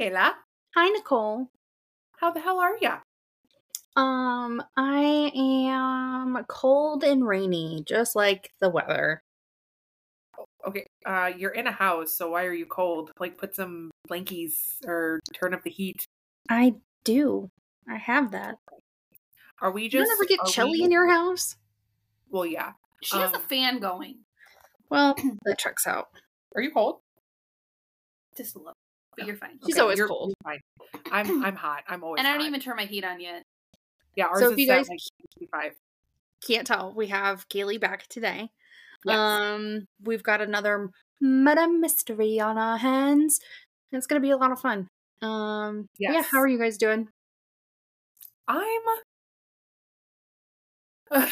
Kayla, Hi, Nicole. how the hell are ya? Um, I am cold and rainy, just like the weather. Okay, uh, you're in a house, so why are you cold? Like, put some blankies or turn up the heat. I do. I have that. Are we just? don't ever get chilly we- in your house? Well, yeah. She has a Um, fan going. Well, that checks out. Are you cold? Just a little. But you're fine. She's always you're- cold. you're fine. I'm I'm hot. I'm always. And I don't hot. even turn my heat on yet. Yeah, ours So is if you guys- like 65. Can't tell. We have Kaylee back today. Yes. Um, we've got another murder mystery on our hands. It's gonna be a lot of fun. Um, yeah. How are you guys doing? I'm.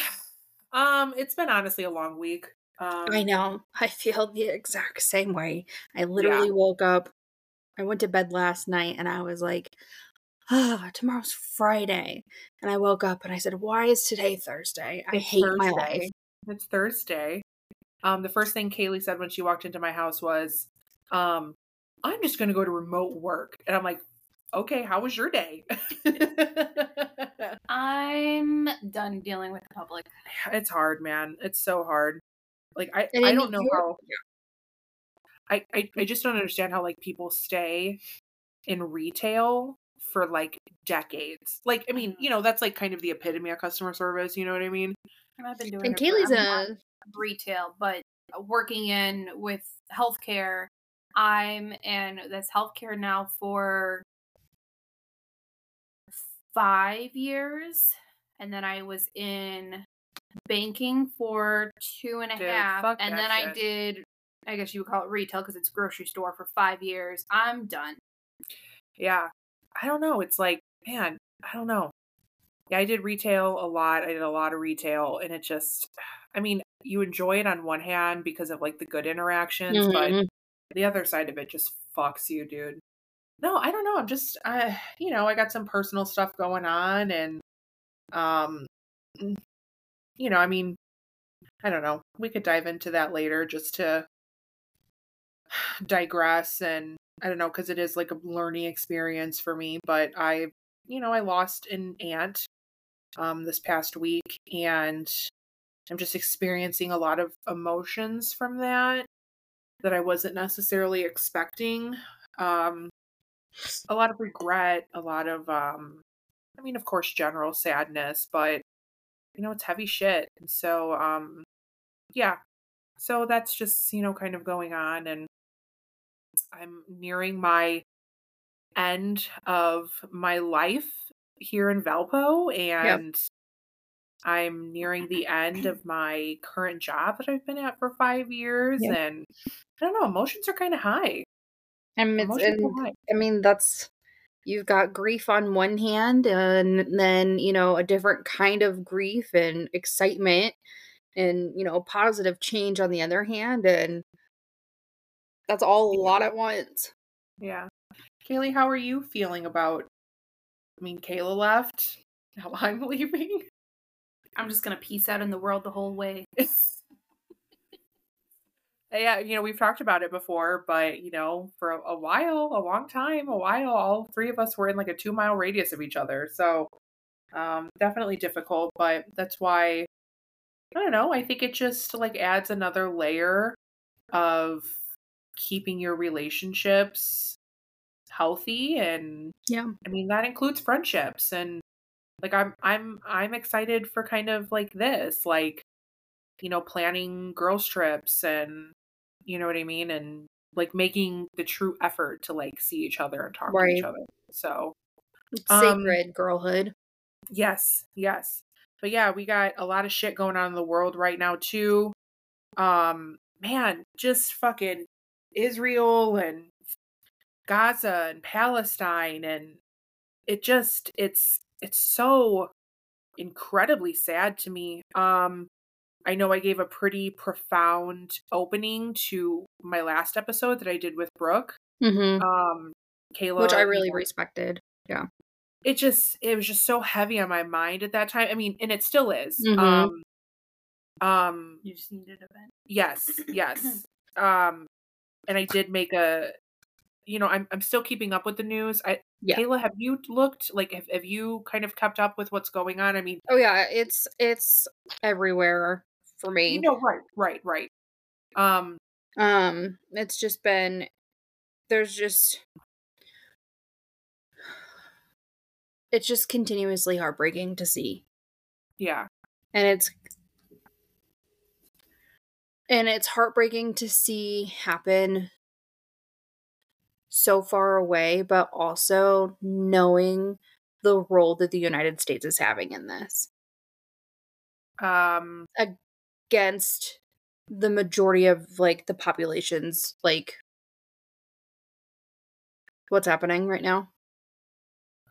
um, it's been honestly a long week. Um, I know. I feel the exact same way. I literally woke up. I went to bed last night and I was like, ah, tomorrow's Friday. And I woke up and I said, why is today Thursday? I It's hate my life. It's Thursday. Um, the first thing Kaylee said when she walked into my house was, um, I'm just gonna go to remote work. And I'm like, okay, how was your day? I'm done dealing with the public. it's hard, man. It's so hard. Like I, I don't know you're- how I, I I just don't understand how like people stay in retail for like decades. Like I mean, mm-hmm. you know, that's like kind of the epitome of customer service, you know what I mean? And I've been doing And it Kaylee's a retail, but working in with healthcare. I'm in this healthcare now for five years, and then I was in banking for two and a half, Dude, fuck and that then I did. I guess you would call it retail because it's grocery store for five years. I'm done. Yeah. I don't know. It's like, man, I don't know. Yeah, I did retail a lot. I did a lot of retail and it just I mean, you enjoy it on one hand because of like the good interactions, but Mhm. the other side of it just fucks you, dude. No, I don't know. I'm just uh you know, I got some personal stuff going on and um mm, you know, I mean, I don't know. We could dive into that later just to digress and I don't know cuz it is like a learning experience for me, but I you know, I lost an aunt um this past week and I'm just experiencing a lot of emotions from that that I wasn't necessarily expecting. Um a lot of regret, a lot of um I mean of course general sadness, but you know it's heavy shit. And so um yeah. So that's just, you know, kind of going on and I'm nearing my end of my life here in Valpo and I'm nearing the end of my current job that I've been at for 5 years Yep. and I don't know, emotions are kind of high. And, it's, and high. I mean, that's you've got grief on one hand, and then you know a different kind of grief and excitement, and you know positive change on the other hand, and that's all a lot at once. Yeah. Kaylee, how are you feeling about I mean Kayla left. Now I'm leaving. I'm just gonna peace out in the world the whole way. yeah, you know, we've talked about it before, but you know, for a, a while, a long time, a while, all three of us were in like a two mile radius of each other. So um definitely difficult, but that's why I don't know, I think it just like adds another layer of keeping your relationships healthy and Yeah. I mean that includes friendships and like I'm I'm I'm excited for kind of like this like you know planning girls trips and you know what I mean and like making the true effort to like see each other and talk to each other. So It's Um, sacred girlhood. Yes, yes. But yeah, we got a lot of shit going on in the world right now too. Um man, just fucking Israel and Gaza and Palestine and it just it's it's so incredibly sad to me. Um I know I gave a pretty profound opening to my last episode that I did with Brooke. hmm Um Kayla Which I really respected. Yeah. it just it was just so heavy on my mind at that time. I mean, and it still is. Mhm. Um um You just needed a vent. yes, yes. um and I did make a you know, I'm I'm still keeping up with the news. I Yeah. Kayla, have you looked like have, have you kind of kept up with what's going on? I mean, Oh yeah, it's it's everywhere for me. you know, right, right, right. Um, Um, it's just been there's just it's just continuously heartbreaking to see. yeah. And it's and it's heartbreaking to see happen so far away, but also knowing the role that the United States is having in this Um, against the majority of like the population's like what's happening right now.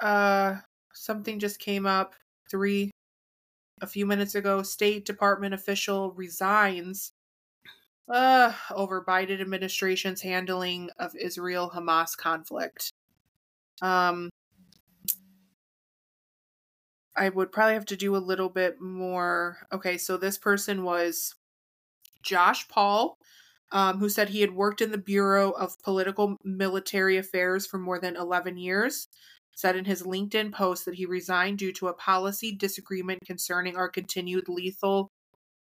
uh, something just came up three a few minutes ago. State Department official resigns uh, over Biden administration's handling of Israel Hamas conflict. Um, I would probably have to do a little bit more. Okay, so this person was Josh Paul, um, who said he had worked in the Bureau of Political Military Affairs for more than 11 years. Said in his LinkedIn post that he resigned due to a policy disagreement concerning our continued lethal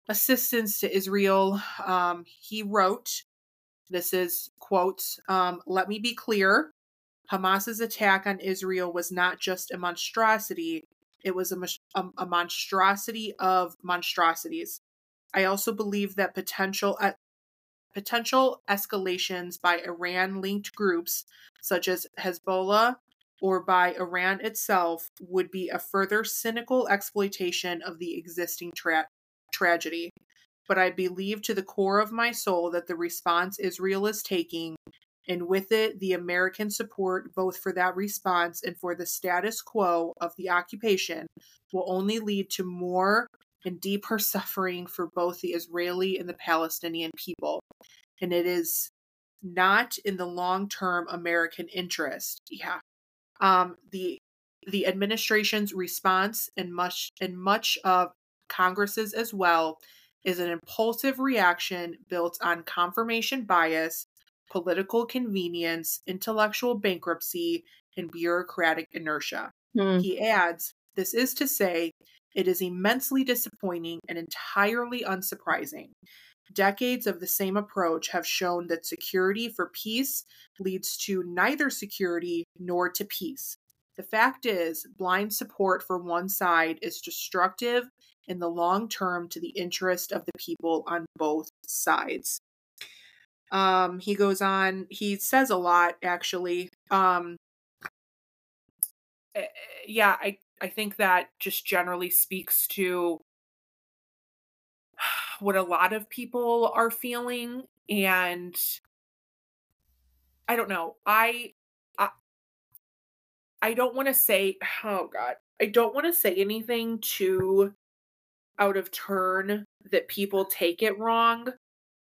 assistance to Israel. Um, he wrote, this is quotes, um, let me be clear. Hamas's attack on Israel was not just a monstrosity, it was a, a, a monstrosity of monstrosities. I also believe that potential e- potential escalations by Iran-linked groups such as Hezbollah or by Iran itself would be a further cynical exploitation of the existing tra- tragedy. But I believe to the core of my soul that the response Israel is taking, and with it the American support both for that response and for the status quo of the occupation, will only lead to more and deeper suffering for both the Israeli and the Palestinian people. And it is not in the long term American interest. Yeah. Um, the the administration's response and much and much of Congress's as well is an impulsive reaction built on confirmation bias, political convenience, intellectual bankruptcy, and bureaucratic inertia. Hmm. He adds, This is to say, it is immensely disappointing and entirely unsurprising. Decades of the same approach have shown that security for peace leads to neither security nor to peace. The fact is, blind support for one side is destructive in the long term to the interest of the people on both sides. Um, he goes on, he says a lot actually. Um, eh, yeah, I I think that just generally speaks to what a lot of people are feeling and I don't know. I I, I don't want to say oh god. I don't want to say anything too out of turn that people take it wrong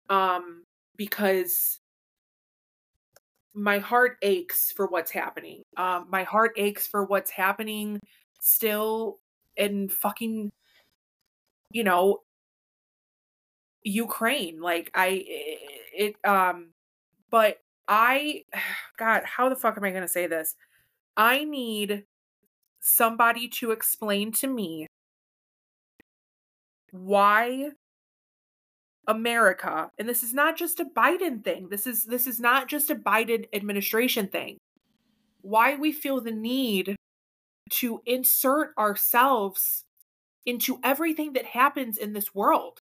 um because my heart aches for what's happening. Um my heart aches for what's happening still in fucking you know Ukraine. Like I it um but I god, how the fuck am I going to say this? I need somebody to explain to me why America, and this is not just a Biden thing. This is this is not just a Biden administration thing. Why we feel the need to insert ourselves into everything that happens in this world.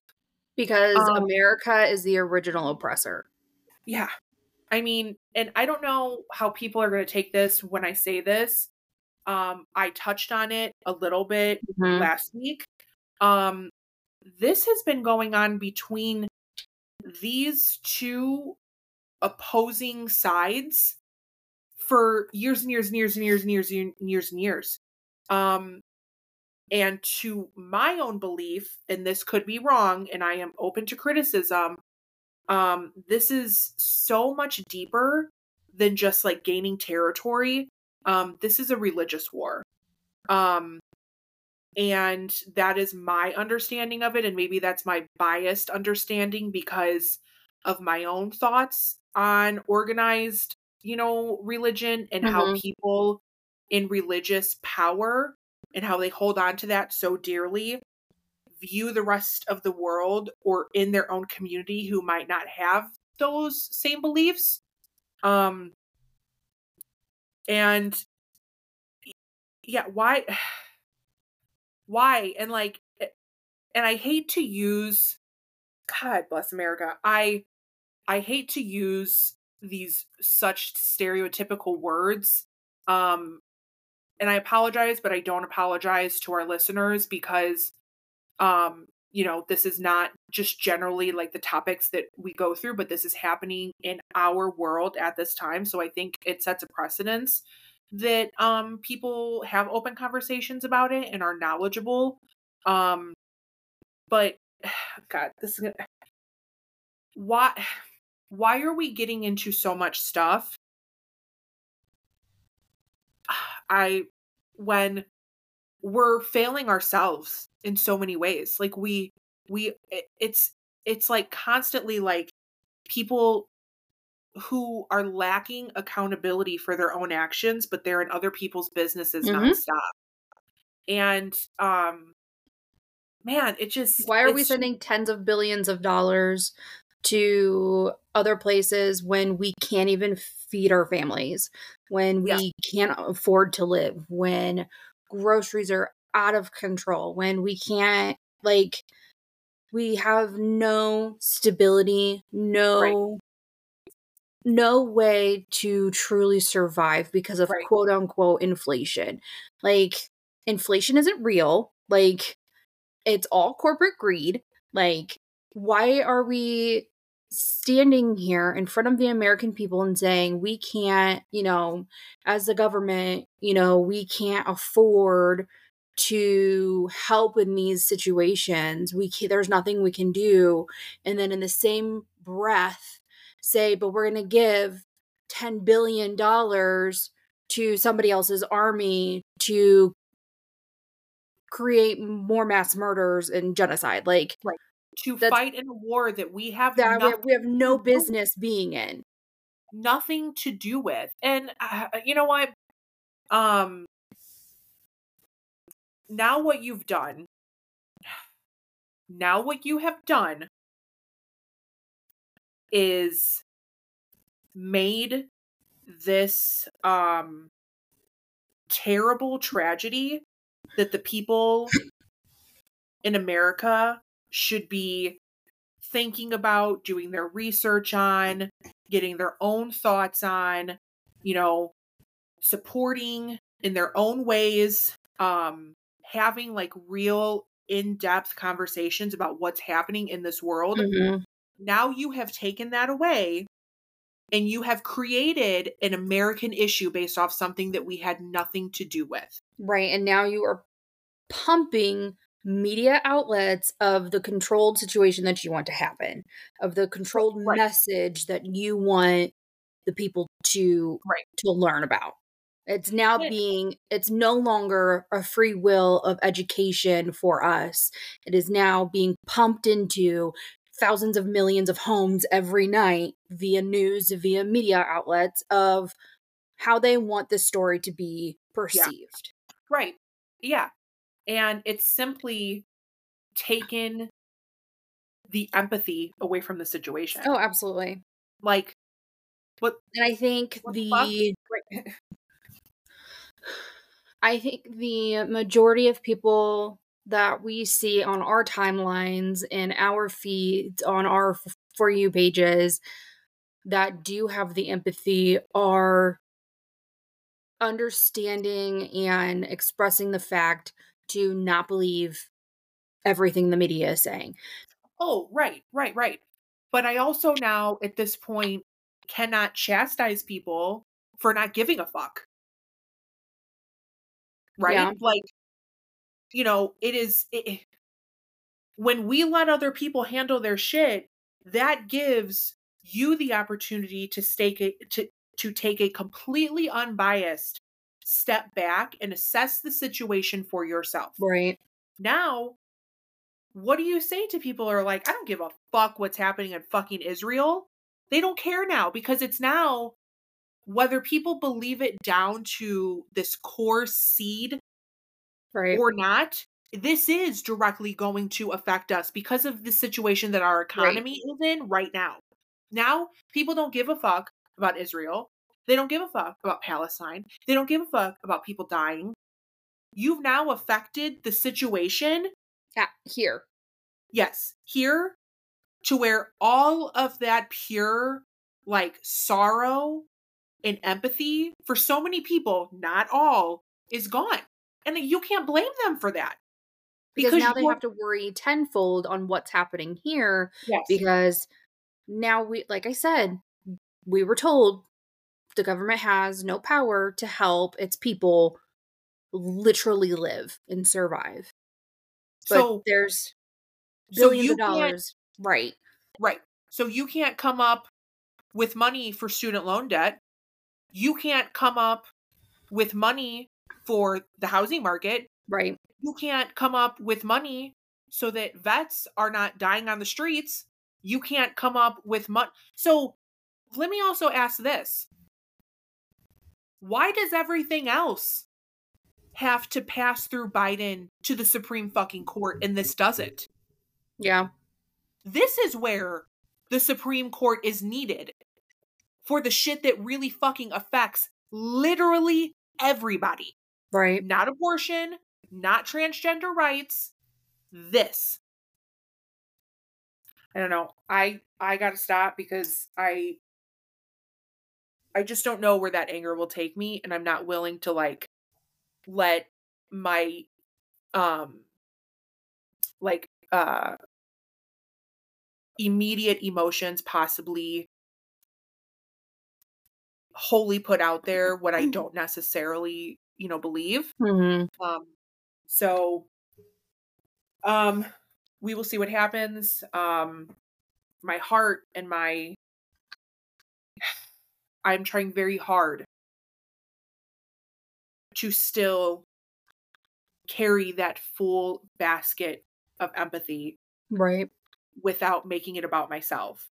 Because Um, America is the original oppressor. Yeah. I mean, and I don't know how people are going to take this when I say this. Um I touched on it a little bit Mhm. last week. Um this has been going on between these two opposing sides for years and years and years and years and years and years and years. Um and to my own belief, and this could be wrong, and I am open to criticism, um, this is so much deeper than just like gaining territory. Um, this is a religious war. Um, and that is my understanding of it, and maybe that's my biased understanding because of my own thoughts on organized, you know, religion and mm-hmm. how people in religious power and how they hold on to that so dearly view the rest of the world or in their own community who might not have those same beliefs um and yeah why why? And like eh, and i hate to use god bless america i i hate to use these such stereotypical words um and i apologize but i don't apologize to our listeners because um you know this is not just generally like the topics that we go through but this is happening in our world at this time so i think it sets a precedence that um people have open conversations about it and are knowledgeable um but god this is gonna why why are we getting into so much stuff? I when we're failing ourselves in so many ways like we we it's it's like constantly like people who are lacking accountability for their own actions but they're in other people's businesses mm-hmm. nonstop and um man it just why are we sending tens of billions of dollars to other places when we can't even feed our families when we yeah. can't afford to live when groceries are out of control, when we can't, like, we have no stability, no. Right. No way to truly survive because of right. quote unquote inflation. Like, inflation isn't real. Like, it's all corporate greed. Like, why are we standing here in front of the American people and saying we can't, you know, as the government, you know, we can't afford to help in these situations. We can, there's nothing we can do. And then in the same breath say, but we're going to give 10 billion dollars to somebody else's army to create more mass murders and genocide. Like right. To fight in a war that we have that nothing, we have no business being in. Nothing to do with. And uh, you know what? Um now what you've done now what you have done is made this um terrible tragedy that the people in America should be thinking about, doing their research on, getting their own thoughts on, you know, supporting in their own ways, um, having like real in depth conversations about what's happening in this world. Mm-hmm. Now you have taken that away and you have created an American issue based off something that we had nothing to do with. Right. And now you are pumping media outlets of the controlled situation that you want to happen, of the controlled right. message that you want the people to right. to learn about. It's now being it's no longer a free will of education for us. It is now being pumped into thousands of millions of homes every night via news, via media outlets of how they want the story to be perceived. Yeah. Right. Yeah and it's simply taken the empathy away from the situation. Oh, absolutely. Like what and I think the I think the majority of people that we see on our timelines and our feeds on our for you pages that do have the empathy are understanding and expressing the fact to not believe everything the media is saying. Oh, right, right, right. But I also now at this point cannot chastise people for not giving a fuck. Right? Yeah. Like you know, it is it, when we let other people handle their shit, that gives you the opportunity to stake it to to take a completely unbiased step back and assess the situation for yourself. Right. Now, what do you say to people who are like, I don't give a fuck what's happening in fucking Israel? They don't care now because it's now whether people believe it down to this core seed Right. or not, this is directly going to affect us because of the situation that our economy is in right now. Now, people don't give a fuck about Israel. They don't give a fuck about Palestine. They don't give a fuck about people dying. You've now affected the situation, yeah, here. yes, here to where all of that pure, like, sorrow and empathy for so many people, not all, is gone. And you can't blame them for that. Because, now they have to worry tenfold on what's happening here Yes. because now we like I said, we were told the government has no power to help its people literally live and survive. But so there's billions you of dollars. Right. Right. So you can't come up with money for student loan debt. You can't come up with money for the housing market. Right. You can't come up with money so that vets are not dying on the streets. You can't come up with money. So let me also ask this why does everything else have to pass through Biden to the Supreme fucking court and this doesn't? Yeah. this is where the Supreme Court is needed for the shit that really fucking affects literally everybody. Right. Not abortion, not transgender rights, this. I don't know. I I got to stop because I I just don't know where that anger will take me and I'm not willing to like let my um like uh immediate emotions possibly wholly put out there what I don't necessarily, you know, believe. hmm Um so um we will see what happens. Um my heart and my I'm trying very hard to still carry that full basket of empathy Right. without making it about myself.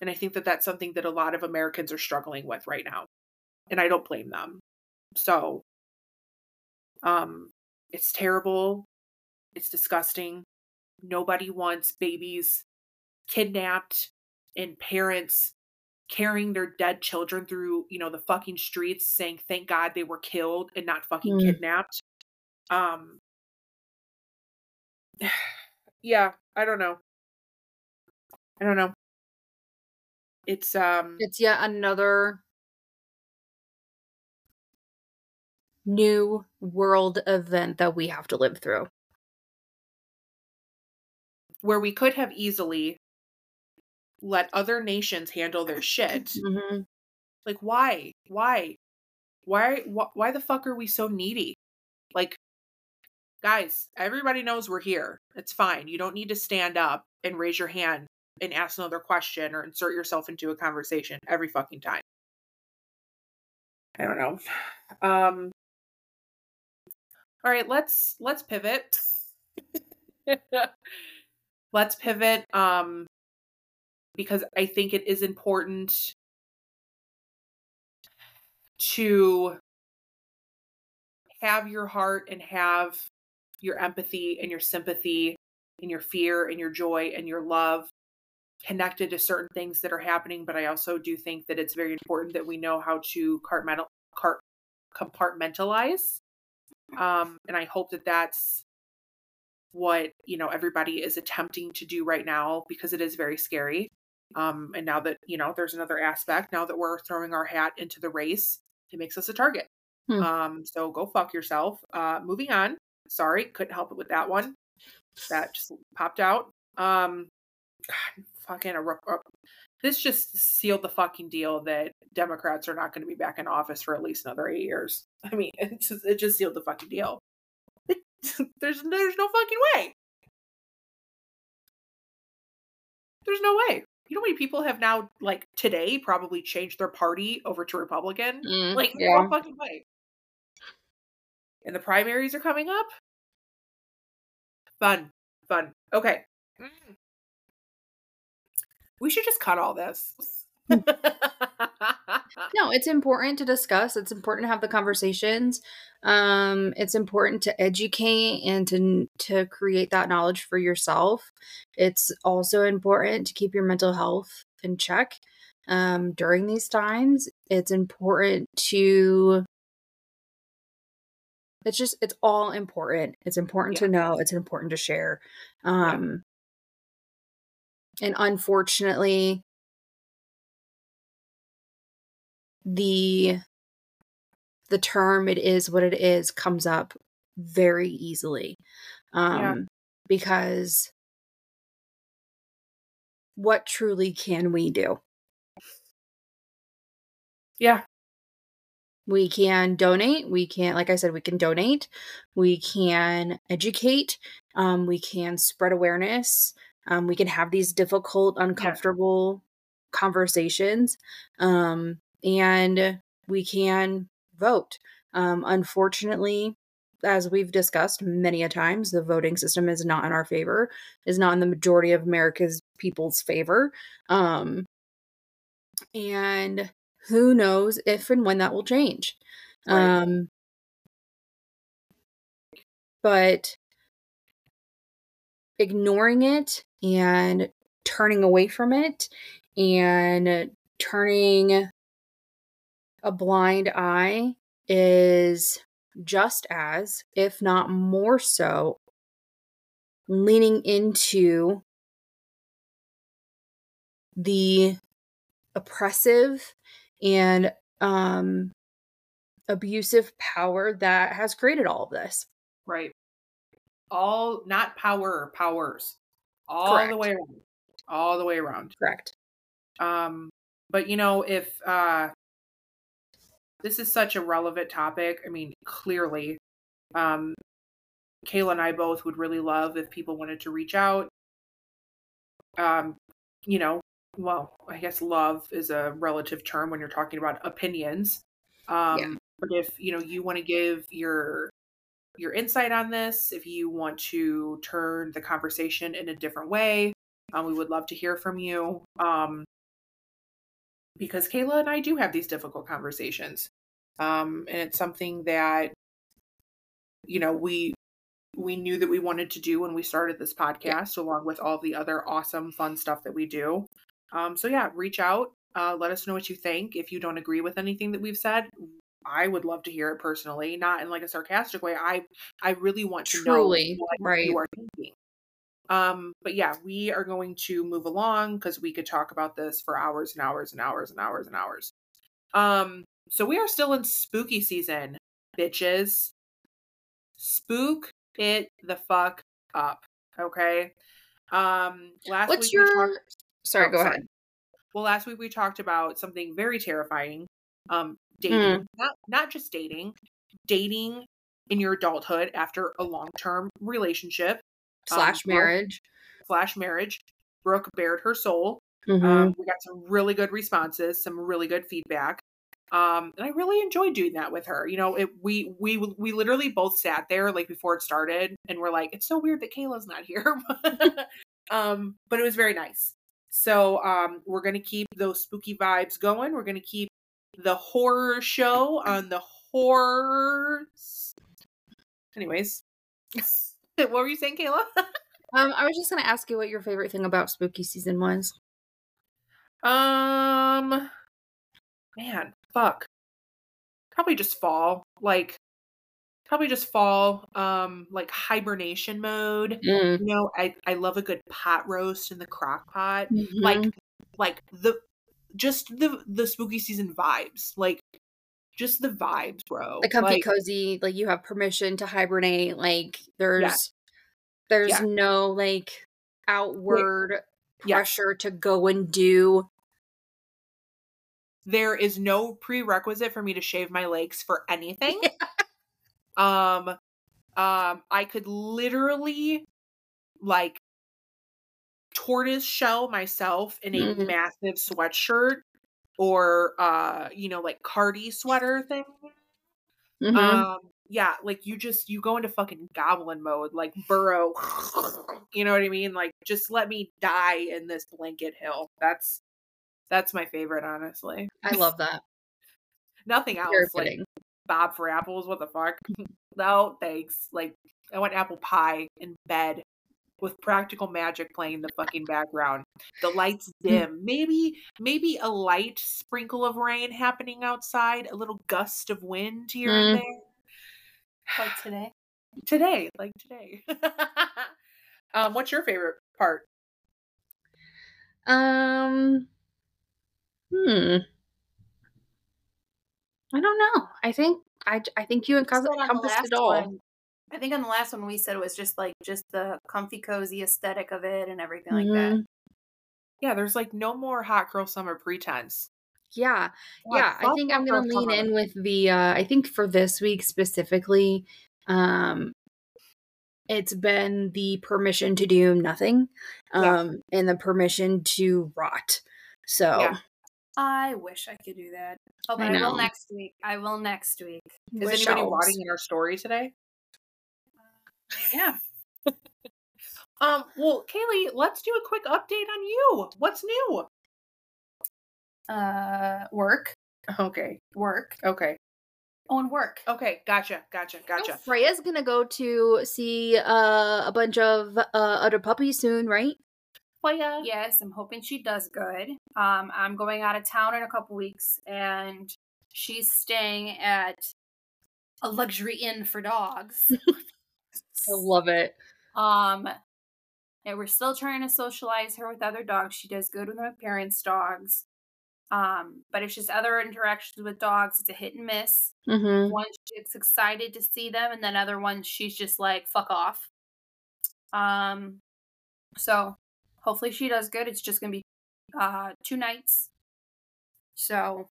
And I think that that's something that a lot of Americans are struggling with right now. And I don't blame them. So um it's terrible. It's disgusting. Nobody wants babies kidnapped and parents carrying their dead children through, you know, the fucking streets saying thank God they were killed and not fucking Mm. kidnapped. Um yeah, I don't know. I don't know. It's um It's yet another new world event that we have to live through. where we could have easily let other nations handle their shit. hmm Like why? Why? Why wh- why the fuck are we so needy? Like guys, everybody knows we're here. It's fine. You don't need to stand up and raise your hand and ask another question or insert yourself into a conversation every fucking time. I don't know. Um All right, let's let's pivot. let's pivot um because I think it is important to have your heart and have your empathy and your sympathy and your fear and your joy and your love connected to certain things that are happening but i also do think that it's very important that we know how to compartmental, compartmentalize um, and i hope that that's what you know everybody is attempting to do right now because it is very scary. Um, and now that you know there's another aspect now that we're throwing our hat into the race it makes us a target. Hmm. um, so go fuck yourself. Uh, moving on. Sorry couldn't help it with that one. That just popped out. Um God, fucking a, a- this just sealed the fucking deal that democrats are not going to be back in office for at least another eight years i mean it just, it just sealed the fucking deal. There's there's no fucking way. There's no way. You know how many people have now like today probably changed their party over to republican? Mm, like yeah. no fucking way. And the primaries are coming up? Fun. Fun. Okay. Mm. we should just cut all this no, it's important to discuss. It's important to have the conversations. Um, it's important to educate and to to create that knowledge for yourself. It's also important to keep your mental health in check um, during these times. It's important to. It's just it's all important. It's important Yeah. to know. It's important to share. Um, and unfortunately, the the term it is what it is comes up very easily um Yeah. because what truly can we do yeah. we can donate we can like i said we can donate we can educate um we can spread awareness um we can have these difficult uncomfortable conversations um and we can vote. Um unfortunately as we've discussed many a times the voting system is not in our favor is not in the majority of america's people's favor. Um and who knows if and when that will change. Right. um but ignoring it and turning away from it and turning a blind eye is just as, if not more so, leaning into the oppressive and um, abusive power that has created all of this. Right. All not power, powers. All Correct. the way around. All the way around. Correct. Um, but you know, if uh this is such a relevant topic, I mean, clearly, um Kayla and I both would really love if people wanted to reach out. Um, you know, well, I guess love is a relative term when you're talking about opinions. Um, Yeah. but if you know you want to give your your insight on this, if you want to turn the conversation in a different way, um, we would love to hear from you. Um, because Kayla and I do have these difficult conversations. Um, and it's something that, you know, we we knew that we wanted to do when we started this podcast, along with all the other awesome, fun stuff that we do. Um, so yeah, reach out. Uh, let us know what you think. If you don't agree with anything that we've said, I would love to hear it personally, not in like a sarcastic way. I I really want to Truly, know what right. you are thinking. Um, but yeah, we are going to move along because we could talk about this for hours and hours and hours and hours and hours. Um, so we are still in spooky season, bitches. Spook it the fuck up. Okay. Um last What's week we your talked sorry, oh, go sorry. ahead. well last week we talked about something very terrifying. Um dating. Not not just dating, dating in your adulthood after a long-term relationship Slash Brooke- marriage. slash marriage. Brooke bared her soul. Mhm. Um, we got some really good responses, some really good feedback. Um, and I really enjoyed doing that with her. You know, it we we we literally both sat there like before it started, and we're like, it's so weird that Kayla's not here. um, but it was very nice. So um, we're gonna keep those spooky vibes going. We're gonna keep the horror show on the horrors. Anyways, what were you saying, Kayla? Um, I was just gonna ask you what your favorite thing about spooky season was. Um, man, fuck. Probably just fall. Like, probably just fall. Um, like hibernation mode. Mm. You know, I I love a good pot roast in the crock pot. Like, Mhm. like the just the the spooky season vibes. Like, just the vibes, bro. the comfy Like, cozy, like you have permission to hibernate. Like there's there's Yeah. no like outward Yes. pressure to go and do. there is no prerequisite for me to shave my legs for anything. um um I could literally like tortoise shell myself in a Mhm. massive sweatshirt or uh you know like Cardi sweater thing. Mhm. Um yeah, like you just you go into fucking goblin mode like burrow. you know what I mean? Like just let me die in this blanket hill. That's That's my favorite, honestly. I love that. Nothing else. Like. Bob for apples. What the fuck? no, thanks. Like I want apple pie in bed with practical magic playing in the fucking background. The lights dim. Maybe maybe a light sprinkle of rain happening outside, a little gust of wind here Mm. and there. Like today. Today, like today. um, what's your favorite part? Um. Hmm. I don't know. I think I I think you said encom- encompassed it all. one- I think on the last one we said it was just like just the comfy cozy aesthetic of it and everything like that. Mhm. Yeah, there's like no more hot girl summer pretense. Yeah, God, yeah. I think I'm gonna lean summer. in with the. uh I think for this week specifically, um, it's been the permission to do nothing, Yeah. um, and the permission to rot. So Yeah. I wish I could do that. Oh, but I I, will next week. I will next week. Is wish anybody elves. rotting in our story today? Yeah. Um, well, Kaylee, let's do a quick update on you. What's new? Uh, work, Okay, work, okay, own work. okay. Gotcha, gotcha, gotcha. Freya's gonna go to see uh, a bunch of uh, other puppies soon, right? Well, yeah. Yes, I'm hoping she does good. Um, I'm going out of town in a couple weeks, and she's staying at a luxury inn for dogs. I love it. Um, and we're still trying to socialize her with other dogs. She does good with my parents' dogs. Um, but it's just other interactions with dogs. It's a hit and miss. Mm-hmm. One she gets excited to see them, and then other ones she's just like fuck off. Um, so hopefully she does good. It's just gonna be uh two nights. So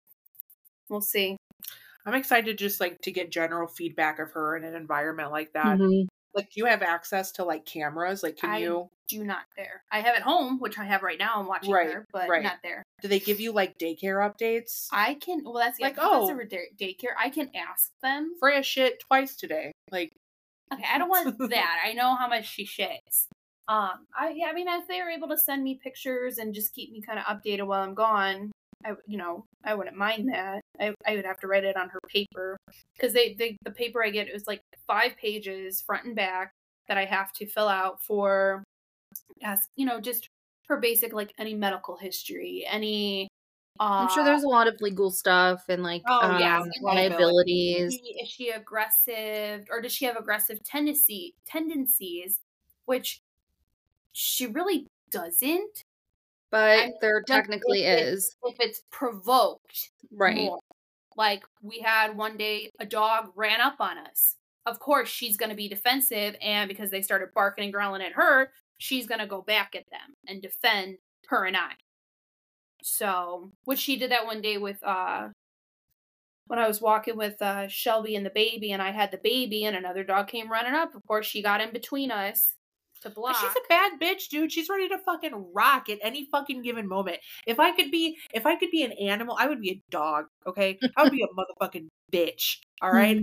we'll see. I'm excited just like to get general feedback of her in an environment like that. Mhm. Like, do you have access to like cameras? Like, can I you? Do not there. I have at home, which I have right now. I'm watching Right, her, but right. not there. Do they give you like daycare updates? I can. Well, that's Like, oh, oh. that's a daycare. I can ask them. Freya shit twice today. Like, Okay, I don't want that. I know how much she shits. Um, I yeah, I mean, if they are able to send me pictures and just keep me kind of updated while I'm gone, I you know I wouldn't mind that. I I would have to write it on her paper because they, they the paper I get is like five pages front and back that I have to fill out for, ask you know just for basic like any medical history, any. Uh, I'm sure there's a lot of legal stuff and like Oh, yeah, um, liability. liabilities. she- is she aggressive or does she have aggressive tendency tendencies which she really doesn't But I'm there technically if it- is. if it's provoked Right. more. like we had one day a dog ran up on us of course she's going to be defensive and because they started barking and growling at her she's going to go back at them and defend her and i so which she did that one day with uh when I was walking with uh, Shelby and the baby, and I had the baby, and another dog came running up. Of course, she got in between us to block. she's a bad bitch, dude. She's ready to fucking rock at any fucking given moment. If I could be, if I could be an animal, I would be a dog. Okay, I would be a motherfucking bitch. All right?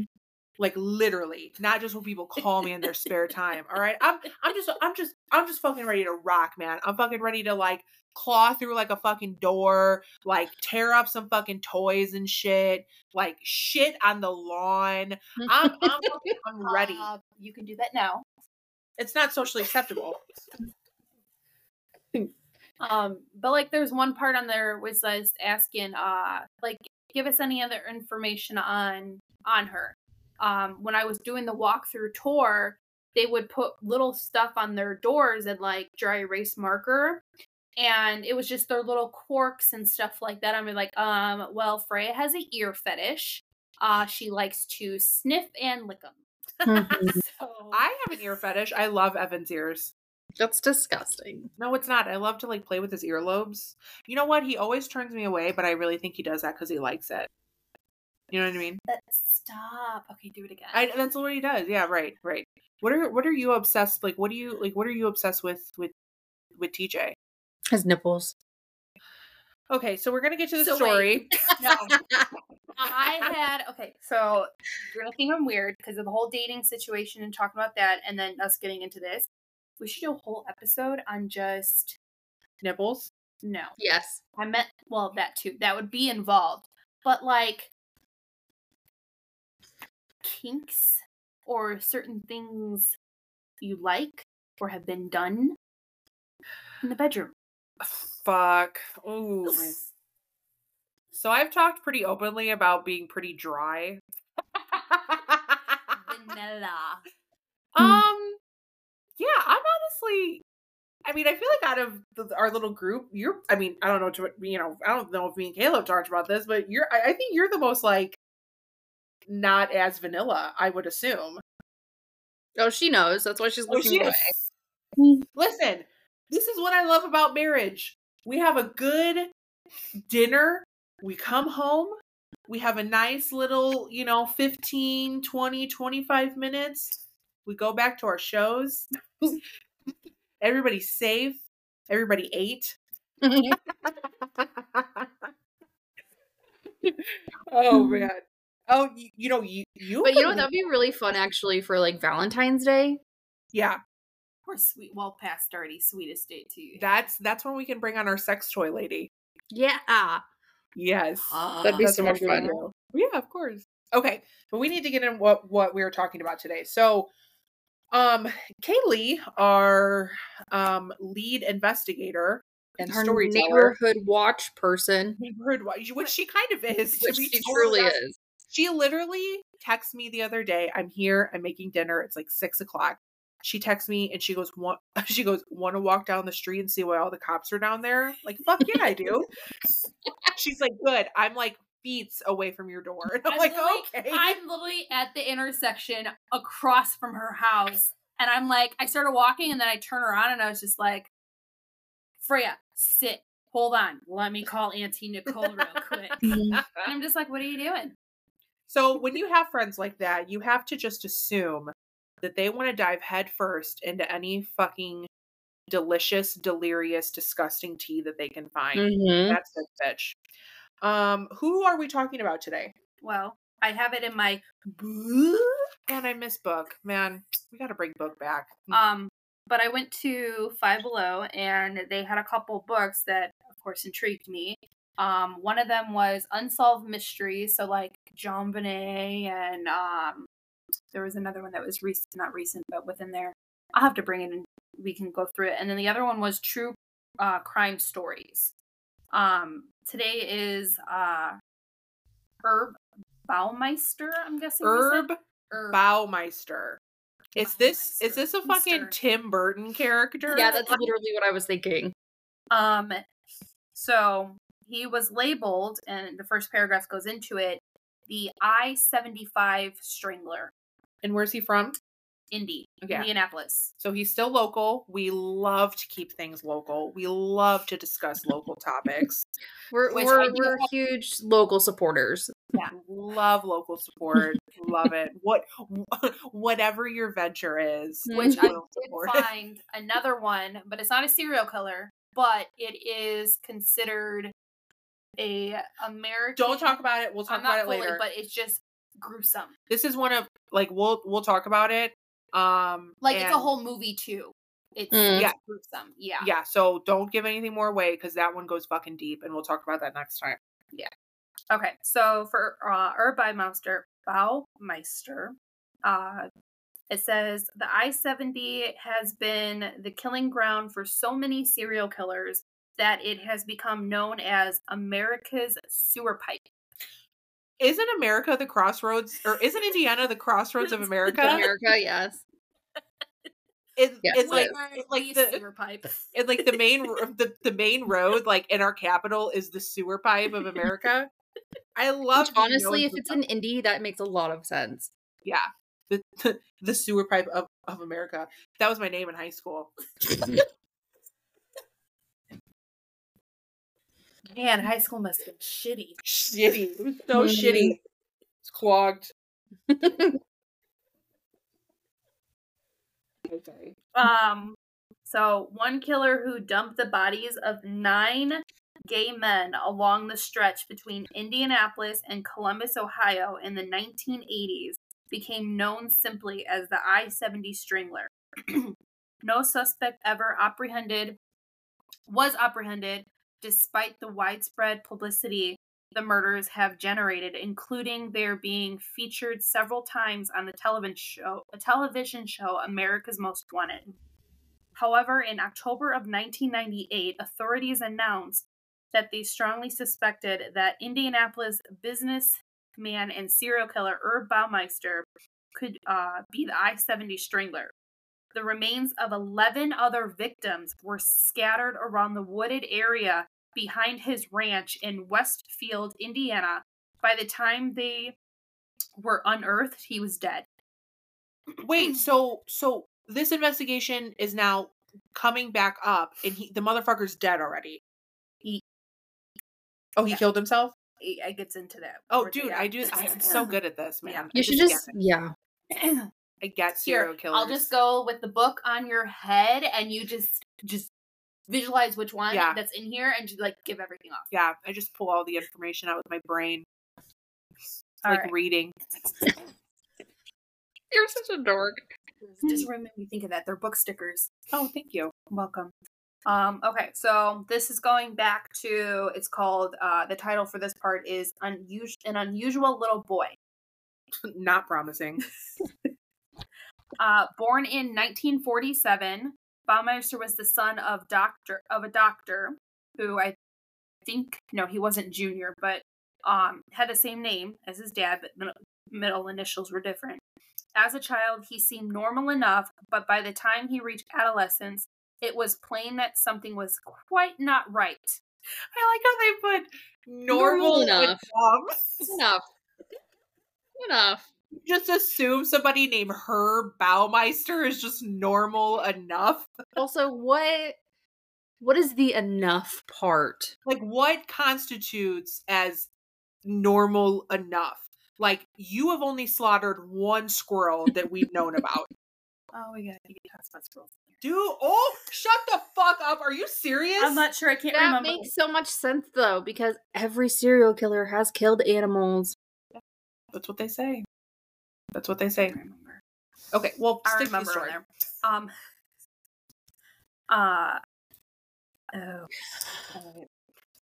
like literally, not just when people call me in their spare time. All right, I'm, I'm just, I'm just, I'm just fucking ready to rock, man. I'm fucking ready to like claw through like a fucking door, like tear up some fucking toys and shit, like shit on the lawn. I'm, I'm, fucking- I'm ready. Uh, you can do that now. It's not socially acceptable. Um, but like, there's one part on there was us asking, uh, like, give us any other information on on her. Um, when I was doing the walkthrough tour, they would put little stuff on their doors and like dry erase marker, and it was just their little quirks and stuff like that. I'm like, um, well, Freya has a ear fetish. Uh, she likes to sniff and lick them. Mhm. So I have an ear fetish. I love Evan's ears. That's disgusting. No, it's not. I love to like play with his earlobes. You know what? He always turns me away, but I really think he does that because he likes it. You know what I mean? that stop. Okay, do it again. I, that's what he does. Yeah, right, right. What are what are you obsessed like? What do you like? What are you obsessed with with with TJ? His nipples. Okay, so we're gonna get to the So story. No. I had okay, so you're gonna think I'm weird because of the whole dating situation and talking about that, and then us getting into this. We should do a whole episode on just Nipples. No. Yes. I meant well that too. That would be involved. But like kinks or certain things you like or have been done in the bedroom. Fuck. Ooh. So I've talked pretty openly about being pretty dry. Vanilla. um, yeah, I'm honestly. I mean, I feel like out of the, our little group, you're. I mean, I don't know what you know. I don't know if me and Caleb talked about this, but you're. I, I think you're the most like not as vanilla. I would assume. Oh, she knows. That's why she's Oh, looking she away. is. Listen, this is what I love about marriage. We have a good dinner. We come home. We have a nice little, you know, 15, 20, 25 minutes. We go back to our shows. Everybody's safe. Everybody ate. oh, man. Oh, you, you know, you, you But you know That'd be really fun actually for like Valentine's Day. yeah, Or sweet well past already sweetest date you that's that's when we can bring on our sex toy lady. Yeah. Yes. That'd be so much fun. do. Yeah, of course. Okay, but we need to get in what what we were talking about today. So, um, Kaylee, our um lead investigator and Her storyteller, neighborhood watch person, neighborhood watch, which she kind of is. which she truly honest. is. She literally texted me the other day. I'm here. I'm making dinner. It's like six o'clock. She texts me and she goes, "Want?" She goes, "Want to walk down the street and see why all the cops are down there?" Like, fuck yeah, I do. She's like, "Good." I'm like feet away from your door. And I'm I'm like, okay. I'm literally at the intersection across from her house. And I'm like, I started walking and then I turn around and I was just like, Freya, sit. Hold on. Let me call Auntie Nicole real quick. Mm-hmm. And I'm just like, what are you doing? so when you have friends like that, you have to just assume that they want to dive headfirst into any fucking delicious, delirious, disgusting tea that they can find. Mhm. That's this bitch. Um, who are we talking about today? Well, I have it in my And I miss book. Man, we gotta bring book back. um but I went to Five Below and they had a couple books that of course intrigued me. Um one of them was Unsolved Mysteries, so like JonBenét and um there was another one that was recent not recent but within there. I'll have to bring it and we can go through it. And then the other one was True uh Crime Stories. Um today is uh Herb Baumeister, I'm guessing. Herb Herb. Baumeister. Is this is this a fucking. Tim Burton character? Yeah, that's literally what I was thinking. Um, so he was labeled, and the first paragraph goes into it. The I seventy five Strangler, and where's he from? Indy, Okay. Indianapolis. So he's still local. We love to keep things local. We love to discuss local topics. We're we're, we're huge local supporters. Yeah, love local support. love it. What whatever your venture is, hmm. Which I did find another one, but it's not a serial killer, but it is considered a American. Don't talk about it. We'll talk about it fully, later. but it's just gruesome. this is one of like we'll we'll talk about it. Um Like it's a whole movie too. It's, Mm. it's Yeah. gruesome. Yeah. yeah so don't give anything more away because that one goes fucking deep and we'll talk about that next time Yeah. Okay, so for uh, Urbymeister, Baumeister, uh, it says the I 70 has been the killing ground for so many serial killers that it has become known as America's sewer pipe. Isn't america the crossroads or isn't indiana the crossroads of america America, yes. It- Yes, it's like We're it's like the the sewer pipe. it's like the main the, the main road like in our capital is the sewer pipe of america i love Which, honestly, if it's that. an indie, that makes a lot of sense. yeah the, the the sewer pipe of, of america that was my name in high school Man, high school must have been shitty. shitty it was so Mhm. shitty it's clogged okay Um, so one killer who dumped the bodies of nine gay men along the stretch between Indianapolis and Columbus, Ohio in the 1980s became known simply as the I 70 Strangler. no suspect ever apprehended was apprehended, despite the widespread publicity the murders have generated, including their being featured several times on the television show, television show America's Most Wanted. However, in October of 1998, authorities announced that they strongly suspected that Indianapolis businessman and serial killer Herb Baumeister could uh, be the I 70 strangler. The remains of 11 other victims were scattered around the wooded area behind his ranch in Westfield, Indiana. By the time they were unearthed, he was dead. Wait, so so this investigation is now coming back up and he the motherfucker's dead already. He- Oh, he Yeah. killed himself? It it gets into that. Oh, towards the dude. I do I'm so good at this, man. Yeah. I You should just, get yeah. I get serial Here, killers. I'll just go with the book on your head, and you just just visualize which one Yeah. that's in here, and just like give everything off. Yeah, I just pull all the information out with my brain. All like right. reading. You're such a dork. Just remember me think of that. They're book stickers. Oh, thank you. Welcome. Um, okay, so this is going back to it's called uh the title for this part is unusual an unusual little boy. Not promising. Uh born in 1947, Baumeister was the son of doctor of a doctor who I think no, he wasn't junior, but um had the same name as his dad, but middle, middle initials were different. As a child, he seemed normal enough, but by the time he reached adolescence, it was plain that something was quite not right. I like how they put normal, Normal enough. enough. Enough. Enough. Just assume somebody named Herb Baumeister is just normal enough. Also, what what is the enough part? Like, what constitutes as normal enough? Like, you have only slaughtered one squirrel that we've known about. Oh, we got to get hotspot scrolls. Dude, oh, shut the fuck up. Are you serious? I'm not sure. I can't That remember. makes so much sense though, because every serial killer has killed animals. That's what they say. That's what they say. remember. Okay, well, I stick to the remember story. there. Um. Uh. Oh.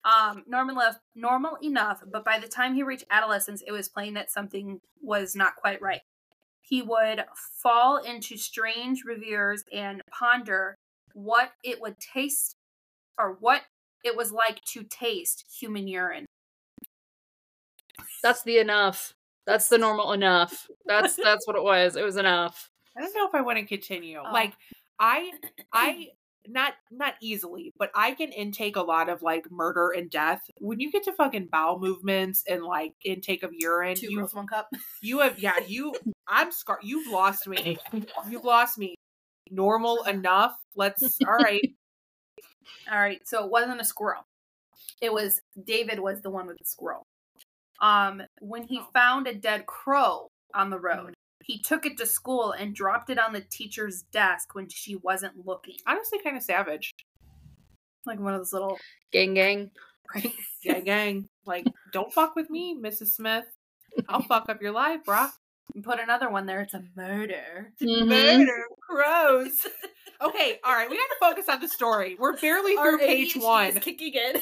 Um, normal enough, normal enough, but by the time he reached adolescence, it was plain that something was not quite right. He would fall into strange reveres and ponder what it would taste or what it was like to taste human urine. That's the enough. That's the normal enough. That's that's what it was. It was enough. I don't know if I want to continue. Oh. Like, I, I, not not easily, but I can intake a lot of like murder and death. When you get to fucking bowel movements and like intake of urine, Two you girls, one cup. you have yeah you I'm scar you've lost me. You've lost me. Normal enough. Let's all right. All right, so it wasn't a squirrel. It was David was the one with the squirrel. Um, when he Oh. found a dead crow on the road, he took it to school and dropped it on the teacher's desk when she wasn't looking. Honestly, kind of savage. Like one of those little Gang gang. right. Gang gang. Like, don't fuck with me, Mrs. Smith. I'll fuck up your life, brah. Put another one there. It's a murder. Mhm. Murder crows. Okay, all right. We got to focus on the story. We're barely through page ADHD is one. kicking in.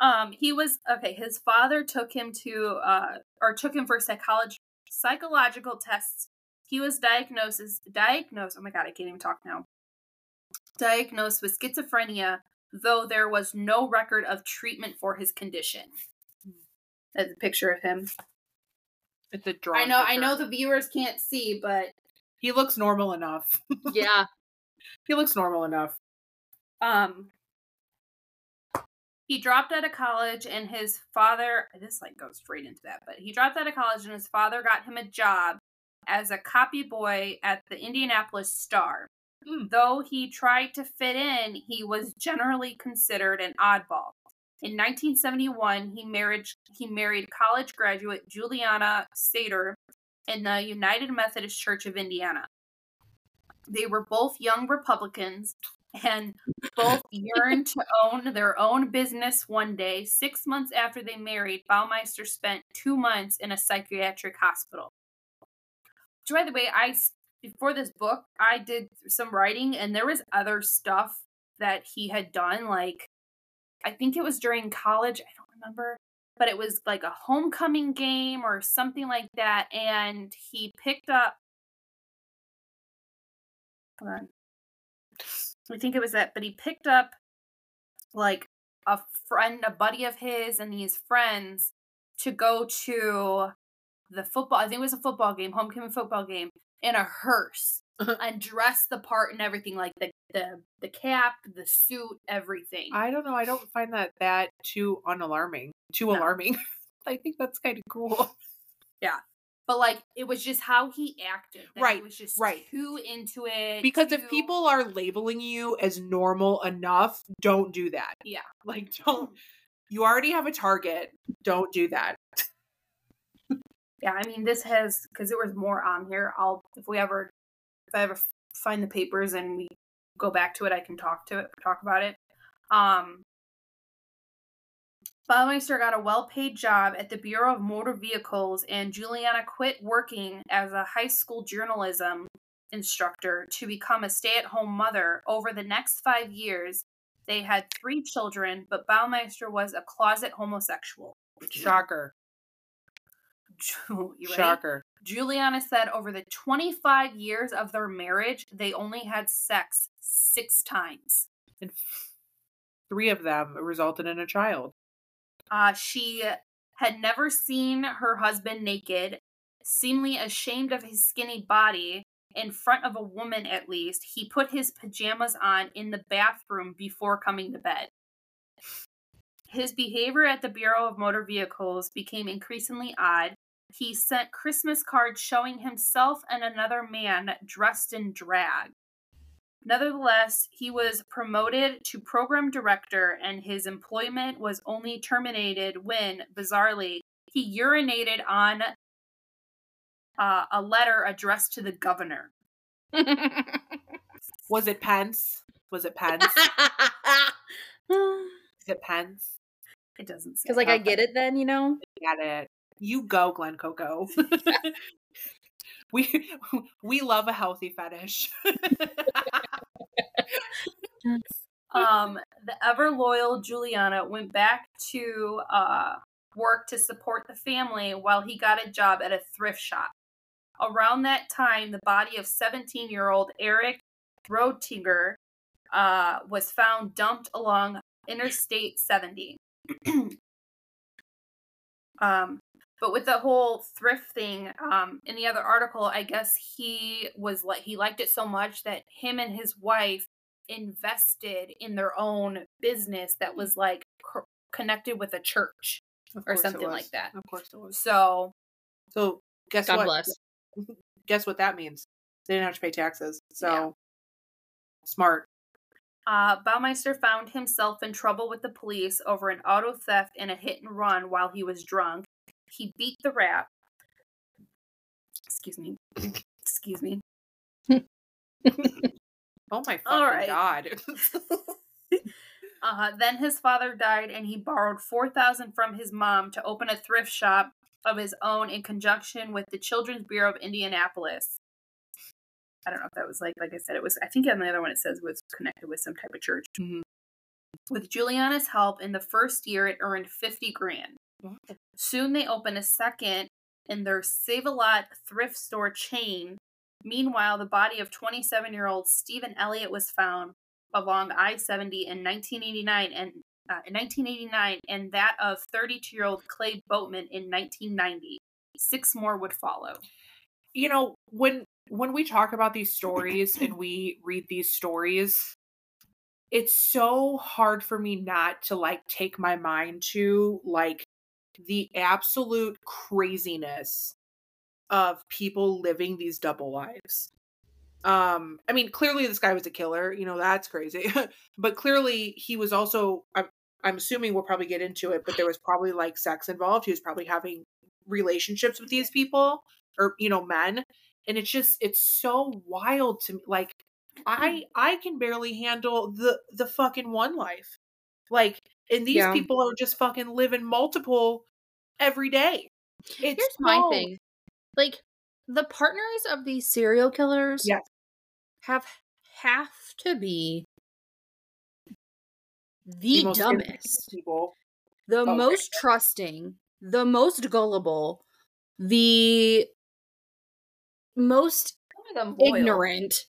Um, he was okay. His father took him to uh, or took him for psychology psychological tests. He was diagnosed as diagnosed. Oh my god, I can't even talk now. Diagnosed with schizophrenia, though there was no record of treatment for his condition. That's a picture of him. It's a draw. I know, I know the viewers can't see, but He looks normal enough. Yeah. he looks normal enough. um he dropped out of college and his father this like goes straight into that but he dropped out of college and his father got him a job as a copy boy at the indianapolis star. Hmm. though he tried to fit in he was generally considered an oddball. In 1971 he married he married college graduate juliana saiter in the united methodist church of indiana. They were both young republicans and both yearned to own their own business one day. Six months after they married, Baumeister spent two months in a psychiatric hospital. Which, by the way, I before this book, I did some writing, and there was other stuff that he had done. Like, I think it was during college. I don't remember. But it was like a homecoming game or something like that. And he picked up. Hold on. I think it was that, but he picked up like a friend, a buddy of his, and these friends to go to the football. I think it was a football game, homecoming football game, in a hearse uh-huh. and dress the part and everything, like the the the cap, the suit, everything. I don't know. I don't find that that too unalarming. Too No. alarming. I think that's kind of cool. But like it was just how he acted. that Right, He was just right. too into it. Because too- if people are labeling you as normal enough, don't do that. Yeah. Like don't you already have a target. Don't do that. Yeah, I mean this has because there was more on here. I'll if we ever if I ever find the papers and we go back to it, I can talk to it, talk about it. Um, Baumeister got a well-paid job at the Bureau of Motor Vehicles, and Juliana quit working as a high school journalism instructor to become a stay-at-home mother. Over the next five years, they had three children, but Baumeister was a closet homosexual. Shocker. Shocker. Juliana said over the 25 years of their marriage, they only had sex six times. And three of them resulted in a child. Uh, she had never seen her husband naked, seemingly ashamed of his skinny body. In front of a woman, at least, he put his pajamas on in the bathroom before coming to bed. His behavior at the Bureau of Motor Vehicles became increasingly odd. He sent Christmas cards showing himself and another man dressed in drag. Nevertheless, he was promoted to program director, and his employment was only terminated when, bizarrely, he urinated on uh, a letter addressed to the governor. Was it Pence? Was it Pence? Is it Pence? It doesn't say. Because like I get it then, you know. Get it. You go, Glen Coco. we we love a healthy fetish. um, the ever loyal Juliana went back to uh, work to support the family while he got a job at a thrift shop. Around that time, the body of 17 year old Eric Roettger uh, was found dumped along Interstate 70. um, but with the whole thrift thing, um, in the other article, I guess he was like he liked it so much that him and his wife invested in their own business that was like cr- connected with a church or something like that. Of course it was. So So guess God what? bless. Guess what that means? They didn't have to pay taxes. So Yeah. smart. Uh, Baumeister found himself in trouble with the police over an auto theft and a hit and run while he was drunk. He beat the rap. Excuse me. Excuse me. Oh my fucking All right. god. Uh, then his father died, and he borrowed four thousand from his mom to open a thrift shop of his own in conjunction with the Children's Bureau of Indianapolis. I don't know if that was like, like I said, it was. I think on the other one it says was connected with some type of church. Mhm. With Juliana's help, in the first year, it earned fifty grand. Soon they open a second in their Save a Lot thrift store chain. Meanwhile, the body of 27 year old Stephen Elliott was found along I 70 in 1989 and uh, in 1989, and that of 32 year old Clay Boatman in 1990. Six more would follow. you know, when when we talk about these stories and we read these stories, it's so hard for me not to like take my mind to like the absolute craziness of people living these double lives. Um, I mean, clearly this guy was a killer, you know, that's crazy. but clearly he was also I'm I'm assuming we'll probably get into it, but there was probably like sex involved. He was probably having relationships with these people or you know, men. And it's just it's so wild to me. Like I I can barely handle the the fucking one life. Like and these Yeah. people are just fucking living multiple every day. It's Here's my thing. Like the partners of these serial killers Yes. have have to be the, most dumbest, people. the oh, Okay. most trusting, the most gullible, the most Some of them loyal. ignorant.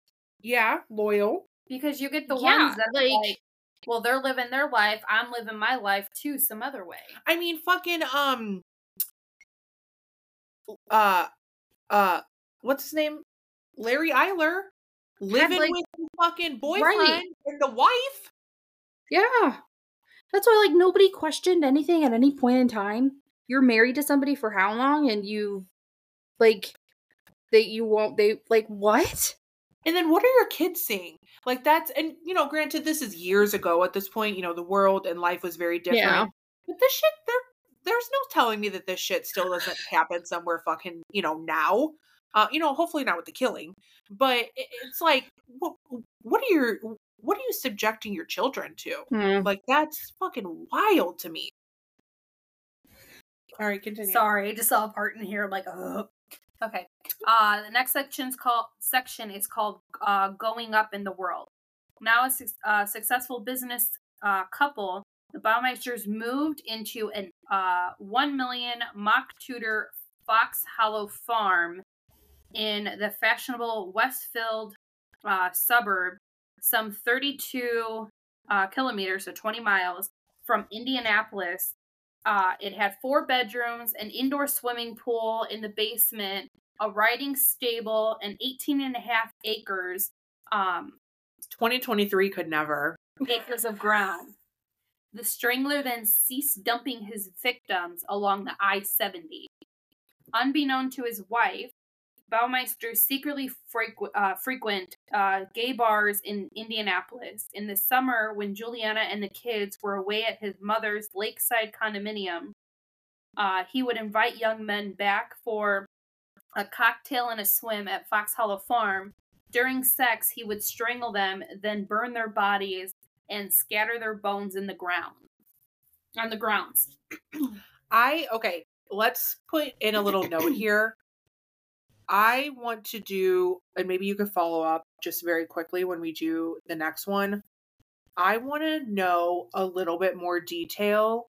Yeah, loyal. because you get the Yeah, ones that like- like, well, they're living their life. I'm living my life too, some other way. I mean, fucking um, uh, uh, what's his name? Larry Eyler living like- with his fucking boyfriend and the wife. Yeah. That's why like nobody questioned anything at any point in time. You're married to somebody for how long and you like that you won't they like what? And then what are your kids seeing? Like that's and you know, granted, this is years ago at this point. You know, the world and life was very different. Yeah. But this shit, there, there's no telling me that this shit still doesn't happen somewhere fucking you know now. Uh, you know, hopefully not with the killing, but it's like, what, what are your, what are you subjecting your children to? Hmm. Like that's fucking wild to me. All right, continue. Sorry, I just saw a part in here. I'm like, ugh. Okay. Uh, the next section's called section is called uh, "Going Up in the World." Now, a suc- uh, successful business uh, couple, the Baumeisters moved into an uh, one million mock Tudor Fox Hollow farm in the fashionable Westfield uh, suburb, some 32 uh, kilometers, so 20 miles from Indianapolis. Uh, it had four bedrooms, an indoor swimming pool in the basement, a riding stable, and 18 and a half acres, um, 2023 could never. acres of ground. The strangler then ceased dumping his victims along the I 70. Unbeknown to his wife, Baumeister secretly frequ- uh, frequent uh, gay bars in Indianapolis. In the summer, when Juliana and the kids were away at his mother's lakeside condominium, uh, he would invite young men back for a cocktail and a swim at Fox Hollow Farm. During sex, he would strangle them, then burn their bodies and scatter their bones in the ground. On the grounds. I okay, let's put in a little note here. I want to do and maybe you could follow up just very quickly when we do the next one. I want to know a little bit more detail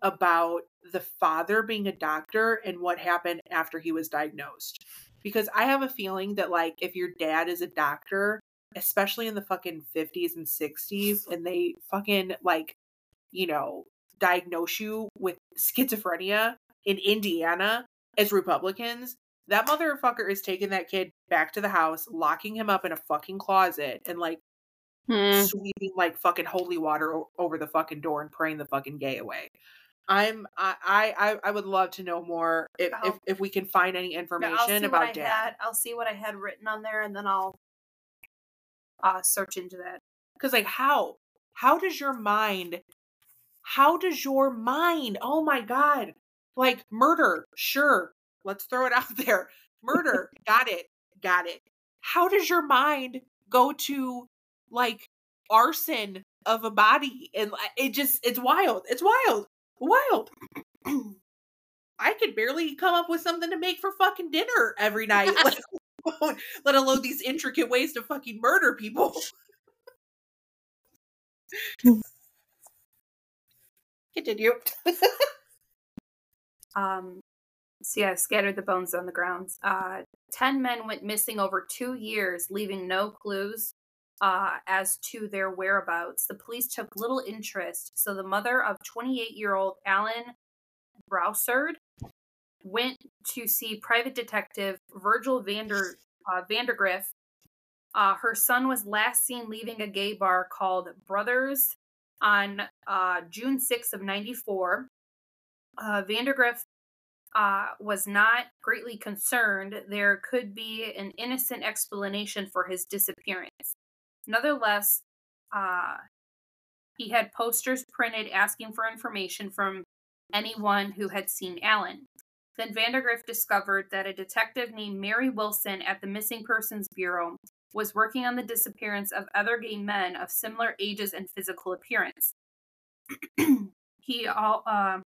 about the father being a doctor and what happened after he was diagnosed. Because I have a feeling that like if your dad is a doctor, especially in the fucking 50s and 60s and they fucking like you know diagnose you with schizophrenia in Indiana as Republicans, that motherfucker is taking that kid back to the house, locking him up in a fucking closet, and like Hmm. sweeping like fucking holy water o- over the fucking door and praying the fucking gay away. I'm I I I would love to know more if if, if we can find any information I'll see what about dad. had. I'll see what I had written on there, and then I'll uh, search into that. Because like how how does your mind how does your mind oh my god like murder sure let's throw it out there. Murder got it got it. How does your mind go to like arson of a body? And it just it's wild it's wild wild. I could barely come up with something to make for fucking dinner every night let alone, let alone these intricate ways to fucking murder people. Continue. Um, so yeah, scattered the bones on the grounds. Uh, ten men went missing over two years, leaving no clues uh, as to their whereabouts. The police took little interest, so the mother of 28-year-old Alan Broussard went to see private detective Virgil Vander uh, Vandagriff. Uh, her son was last seen leaving a gay bar called Brothers on uh, June 6th of 94 uh, Vandagriff uh, was not greatly concerned there could be an innocent explanation for his disappearance. Nonetheless, uh, he had posters printed asking for information from anyone who had seen Allen. Then Vandergrift discovered that a detective named Mary Wilson at the Missing Persons Bureau was working on the disappearance of other gay men of similar ages and physical appearance. he all um,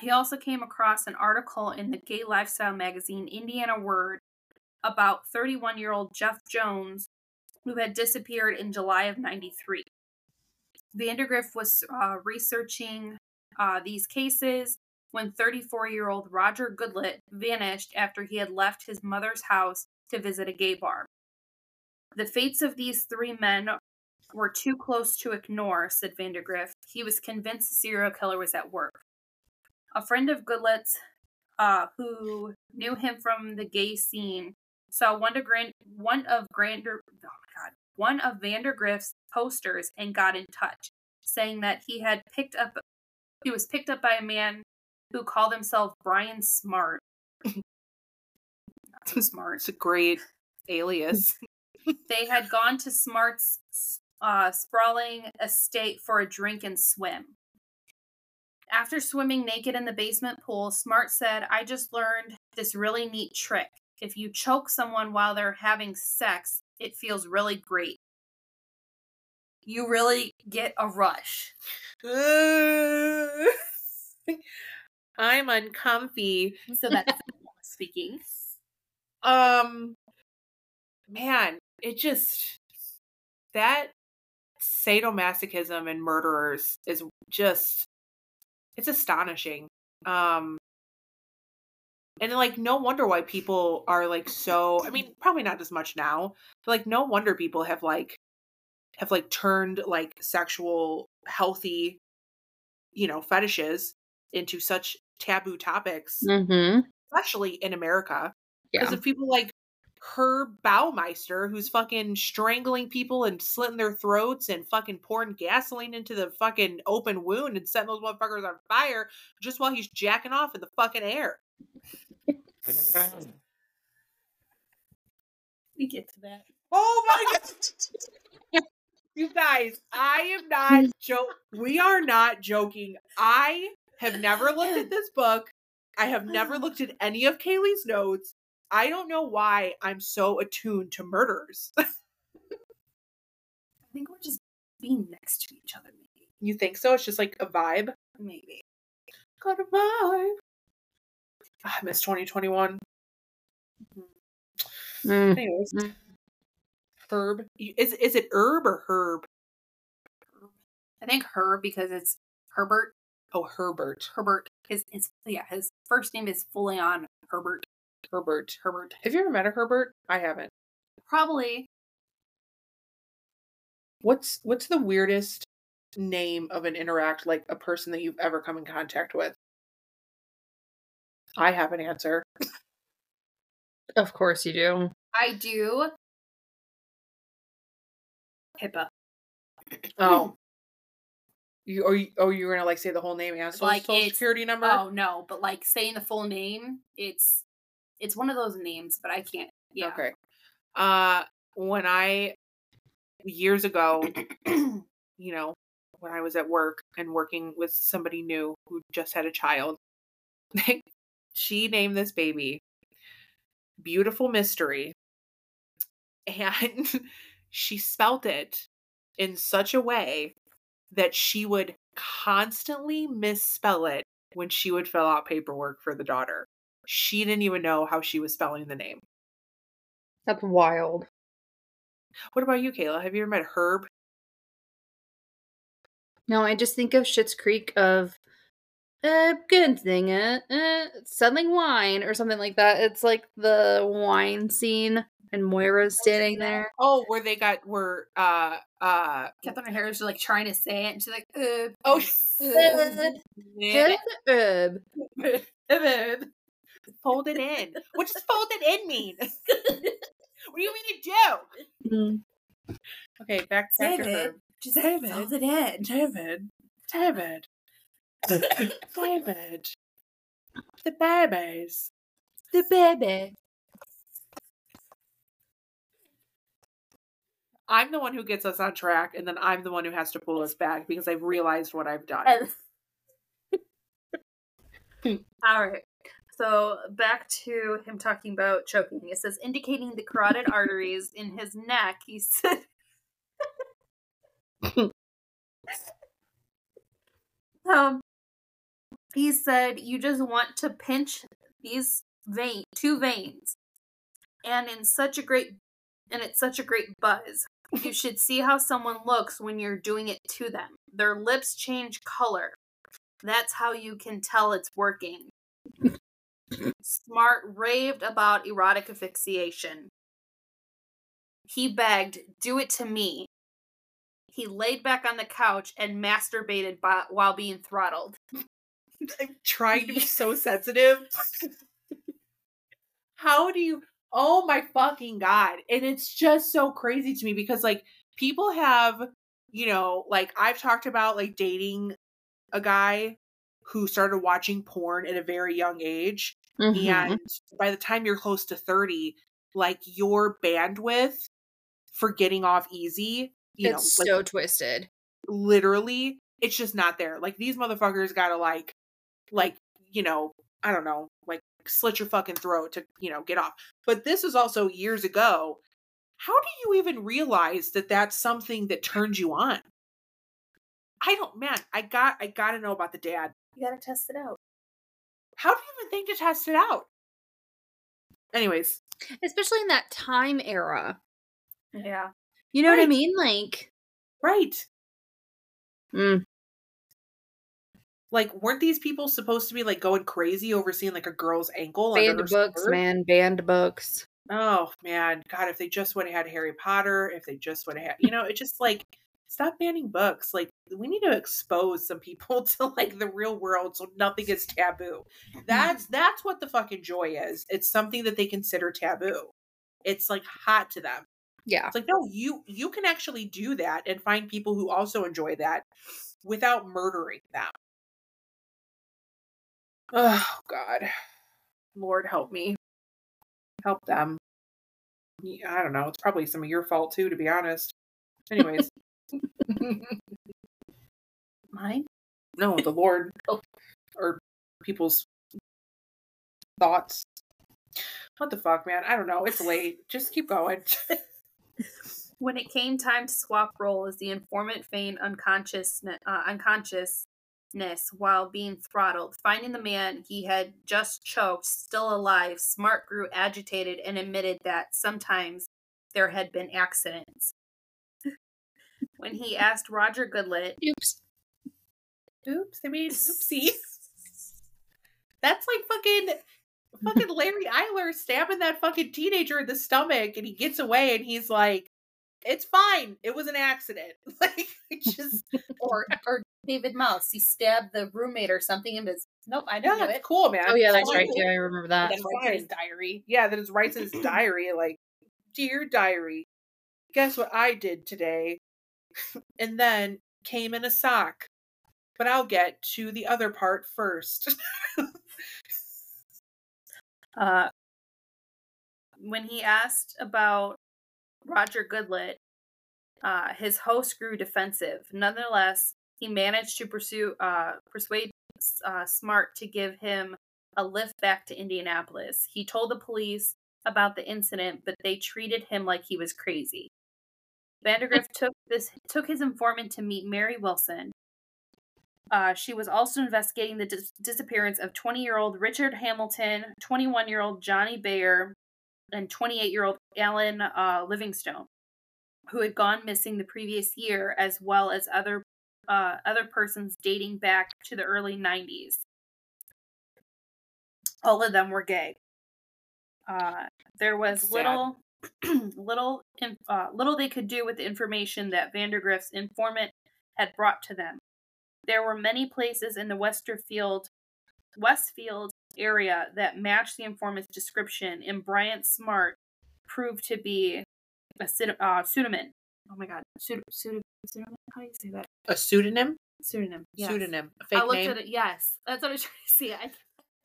he also came across an article in the gay lifestyle magazine Indiana Word about 31 year old Jeff Jones, who had disappeared in July of 93. Vandagriff was uh, researching uh, these cases when 34 year old Roger Goodlet vanished after he had left his mother's house to visit a gay bar. The fates of these three men were too close to ignore, said Vandagriff. He was convinced the serial killer was at work. A friend of Goodlet's, uh, who knew him from the gay scene, saw one of Grand one of Grander oh my god one of Vandagriff's posters and got in touch, saying that he had picked up he was picked up by a man who called himself Brian Smart. Not too smart. It's a great alias. they had gone to Smart's uh, sprawling estate for a drink and swim. After swimming naked in the basement pool, Smart said, I just learned this really neat trick. If you choke someone while they're having sex, it feels really great. You really get a rush. I'm uncomfy. So that's speaking. Um man, it just that sadomasochism and murderers is just it's astonishing. Um and like no wonder why people are like so I mean, probably not as much now, but like no wonder people have like have like turned like sexual healthy you know fetishes into such taboo topics Mm-hmm. especially in america because Yeah. of people like Herb Baumeister, who's fucking strangling people and slitting their throats and fucking pouring gasoline into the fucking open wound and setting those motherfuckers on fire just while he's jacking off in the fucking air. We get to that. Oh my god. You guys, I am not joke. We are not joking. I have never looked at this book. I have never looked at any of Kaylee's notes. I don't know why I'm so attuned to murders. I think we're just being next to each other, maybe. You think so? It's just like a vibe. Maybe. Got a vibe. Ah, I miss 2021. Mm. Anyways, Mm. Herb. Is is it herb or herb? I think herb because it's Herbert. Oh, Herbert. Herbert. His his yeah, his first name is fully on Herbert. Herbert. Herbert. Have you ever met a Herbert? I haven't. Probably What's what's the weirdest name of an interact like a person that you've ever come in contact with? I have an answer. Of course you do. I do. HIPAA. Oh. You or you, oh you're gonna like say the whole name and social, Like, social it's- security number? Oh no, but like saying the full name, it's it's one of those names, but I can't. Yeah. Okay. Uh when I years ago, you know, when I was at work and working with somebody new who just had a child, she named this baby Beautiful Mystery. And she spelt it in such a way that she would constantly misspell it when she would fill out paperwork for the daughter. She didn't even know how she was spelling the name. That's wild. What about you, Kayla? Have you ever met Herb? No, I just think of Schitt's Creek of uh good thing, uh, uh selling wine or something like that. It's like the wine scene and Moira's standing there. Oh, where they got were uh uh Catherine Harris is like trying to say it, and she's like, uh, oh uh, Good herb. folded in. What does folded in mean? what do you mean to do? Mm. Okay, back, back to David, just David. fold it in. David. David. David. The babies. The baby. I'm the one who gets us on track, and then I'm the one who has to pull us back because I've realized what I've done. All right. So back to him talking about choking. It says indicating the carotid arteries in his neck. He said. um, he said you just want to pinch these vein two veins, and in such a great and it's such a great buzz. You should see how someone looks when you're doing it to them. Their lips change color. That's how you can tell it's working. Smart raved about erotic asphyxiation. He begged, Do it to me. He laid back on the couch and masturbated by, while being throttled. I'm trying to be so sensitive. How do you oh my fucking god. And it's just so crazy to me because like people have, you know, like I've talked about like dating a guy who started watching porn at a very young age. Mhm. And by the time you're close to 30, like your bandwidth for getting off easy, you it's know, like so twisted. literally, it's just not there. Like these motherfuckers gotta like, like, you know, I don't know, like slit your fucking throat to, you know, get off. But this is also years ago. How do you even realize that that's something that turns you on? I don't, man, I got, I gotta know about the dad. You gotta test it out. How do you even think to test it out? Anyways, Especially in that time era. Yeah. You know what I mean? Like, right. mm, Like, weren't these people supposed to be like going crazy over seeing like a girl's ankle? banned books, skirt? man. Banned books. Oh man, God, if they just would have had Harry Potter, if they just would have had, you know, it just like stop banning books. Like we need to expose some people to like the real world so nothing is taboo. Mm-hmm. That's that's what the fucking joy is. It's something that they consider taboo. It's like hot to them. Yeah. It's like no, you you can actually do that and find people who also enjoy that without murdering them. Oh God, Lord help me, help them. I don't know. It's probably some of your fault too, to be honest. Anyways, Mine? no, the Lord Oh. or people's thoughts. What the fuck, man? I don't know. It's late. Just keep going. When it came time to swap roles, the informant feigned unconsciousness, uh, unconsciousness while being throttled. Finding the man he had just choked still alive, Smart grew agitated and admitted that sometimes there had been accidents. When he asked Roger Goodlet, Oops. Oops, I mean, oopsie. That's like fucking fucking Larry Eyler stabbing that fucking teenager in the stomach and he gets away and he's like, It's fine. It was an accident. Like just or or David Mouse, he stabbed the roommate or something and was nope, I didn't Yeah, do it's it. cool, man. Oh yeah, that's Fine. right Yeah, I remember that. Then writes in his diary. Yeah, that is writes in his diary, like, Dear diary, guess what I did today? and then came in a sock. But I'll get to the other part first. Uh, when he asked about Roger Goodlet, uh, his host grew defensive. Nonetheless, he managed to pursue uh, persuade uh, Smart to give him a lift back to Indianapolis. He told the police about the incident, but they treated him like he was crazy. Vandergrift took this took his informant to meet Mary Wilson. Uh, she was also investigating the dis- disappearance of 20 year old Richard Hamilton, 21 year old Johnny Bayer, and 28 year old Alan uh, Livingstone, who had gone missing the previous year, as well as other uh, other persons dating back to the early 90s. All of them were gay. Uh, there was sad. little, little, uh, little they could do with the information that Vandergrift's informant had brought to them. There were many places in the Westerfield, Westfield area that matched the informant's description, and Bryant Smart proved to be a uh, pseudonym. Oh my god, pseudo, pseudonym? How do you say that? a pseudonym? Pseudonym. Yes. Pseudonym. A fake I looked name. at it. Yes, that's what I was trying to see. I,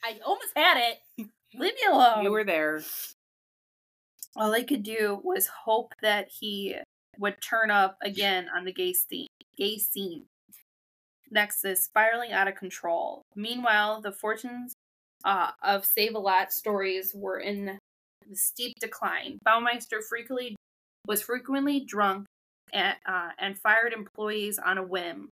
I almost had it. Leave me alone. You were there. All I could do was hope that he would turn up again on the gay scene. Gay scene. Nexus spiraling out of control. Meanwhile, the fortunes uh, of Save a Lot stories were in steep decline. Baumeister frequently was frequently drunk and, uh, and fired employees on a whim.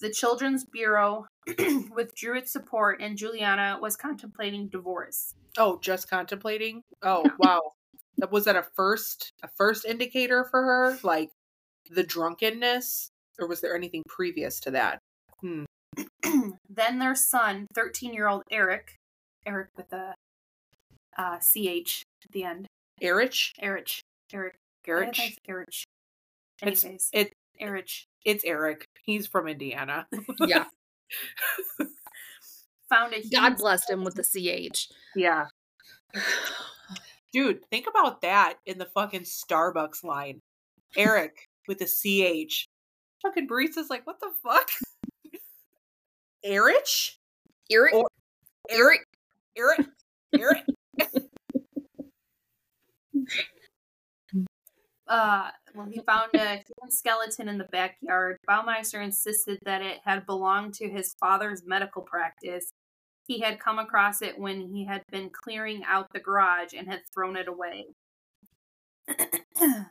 The Children's Bureau withdrew its support, and Juliana was contemplating divorce. Oh, just contemplating. Oh, wow. Was that a first a first indicator for her, like the drunkenness. Or was there anything previous to that? Hmm. then their son, 13 year old Eric, Eric with a uh, CH at the end. Erich? Eric. Eric. Erich? Eric. It's it Eric. it's Eric. He's from Indiana. Yeah. Found a God blessed him with the CH. yeah. Dude, think about that in the fucking Starbucks line. Eric with the CH. Fucking barista's like, what the fuck? Erich? Eric. Or- Eric? Eric? Eric? Uh, well, he found a human skeleton in the backyard. Baumeister insisted that it had belonged to his father's medical practice. He had come across it when he had been clearing out the garage and had thrown it away.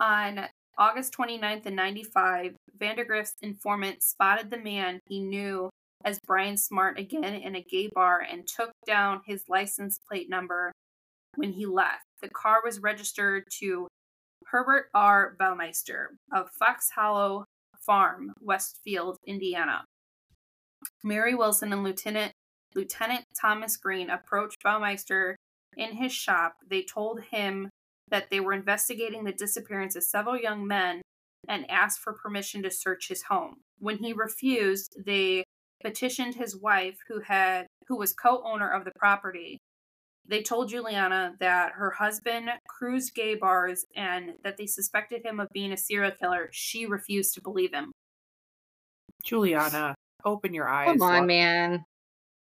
On August 29th in 95, Vandagriff's informant spotted the man he knew as Brian Smart again in a gay bar and took down his license plate number when he left. The car was registered to Herbert R. Baumeister of Fox Hollow Farm, Westfield, Indiana. Mary Wilson and Lieutenant Lieutenant Thomas Green approached Baumeister in his shop. They told him that they were investigating the disappearance of several young men and asked for permission to search his home. When he refused, they petitioned his wife who had who was co-owner of the property they told Juliana that her husband cruised gay bars and that they suspected him of being a serial killer. She refused to believe him. Juliana, open your eyes. Come on, love. man.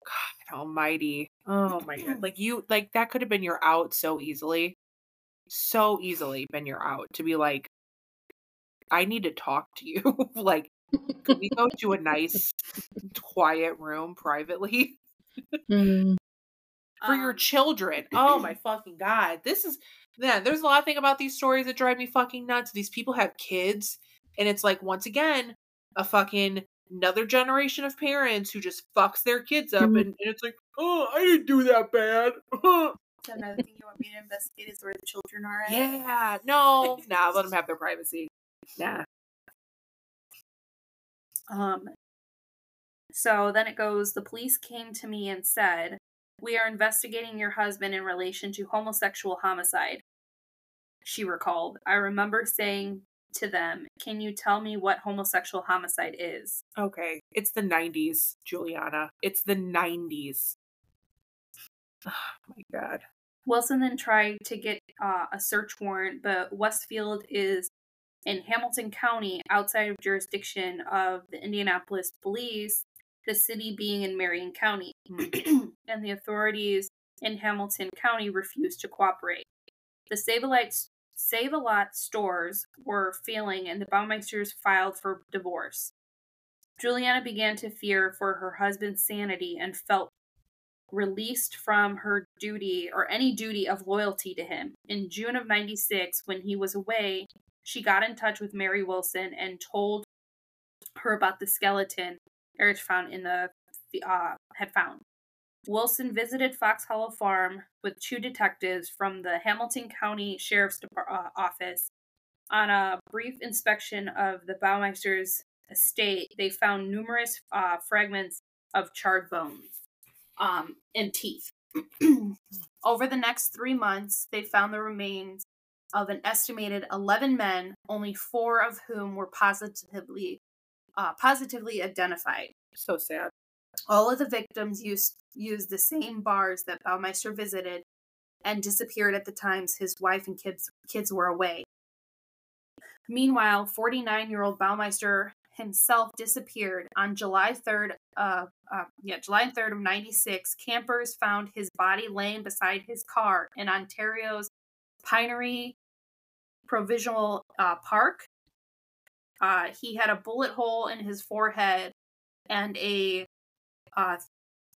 God almighty. Oh my god. Like you like that could have been your out so easily. So easily been your out to be like, I need to talk to you. like, could we go to a nice quiet room privately Mm. For your Um, children? Oh my fucking god. This is man, there's a lot of thing about these stories that drive me fucking nuts. These people have kids, and it's like once again, a fucking another generation of parents who just fucks their kids up Mhm. and, and it's like, oh, I didn't do that bad. Another thing you want me to investigate is where the children are at. Yeah, no, nah, let them have their privacy. Nah. Um, so then it goes the police came to me and said, We are investigating your husband in relation to homosexual homicide. She recalled, I remember saying to them, Can you tell me what homosexual homicide is? Okay, it's the 90s, Juliana. It's the 90s. Oh my god. Wilson then tried to get uh, a search warrant, but Westfield is in Hamilton County outside of jurisdiction of the Indianapolis police, the city being in Marion County. Mm-hmm. and the authorities in Hamilton County refused to cooperate. The Save a Lot, Save a Lot stores were failing, and the Baumeisters filed for divorce. Juliana began to fear for her husband's sanity and felt released from her duty or any duty of loyalty to him. In June of 96, when he was away, she got in touch with Mary Wilson and told her about the skeleton Erich found in the uh, had found. Wilson visited Fox Hollow Farm with two detectives from the Hamilton County Sheriff's Depar- uh, Office. On a brief inspection of the Baumeister's estate, they found numerous uh, fragments of charred bones um, and teeth. Over the next three months, they found the remains of an estimated 11 men, only four of whom were positively uh, positively identified. So sad. All of the victims used used the same bars that Baumeister visited and disappeared at the times his wife and kids kids were away. Meanwhile, 49-year-old Baumeister himself disappeared on July 3rd uh, uh yeah, July 3rd of 96. Campers found his body laying beside his car in Ontario's Pinery Provincial uh, Park. Uh, he had a bullet hole in his forehead and a uh,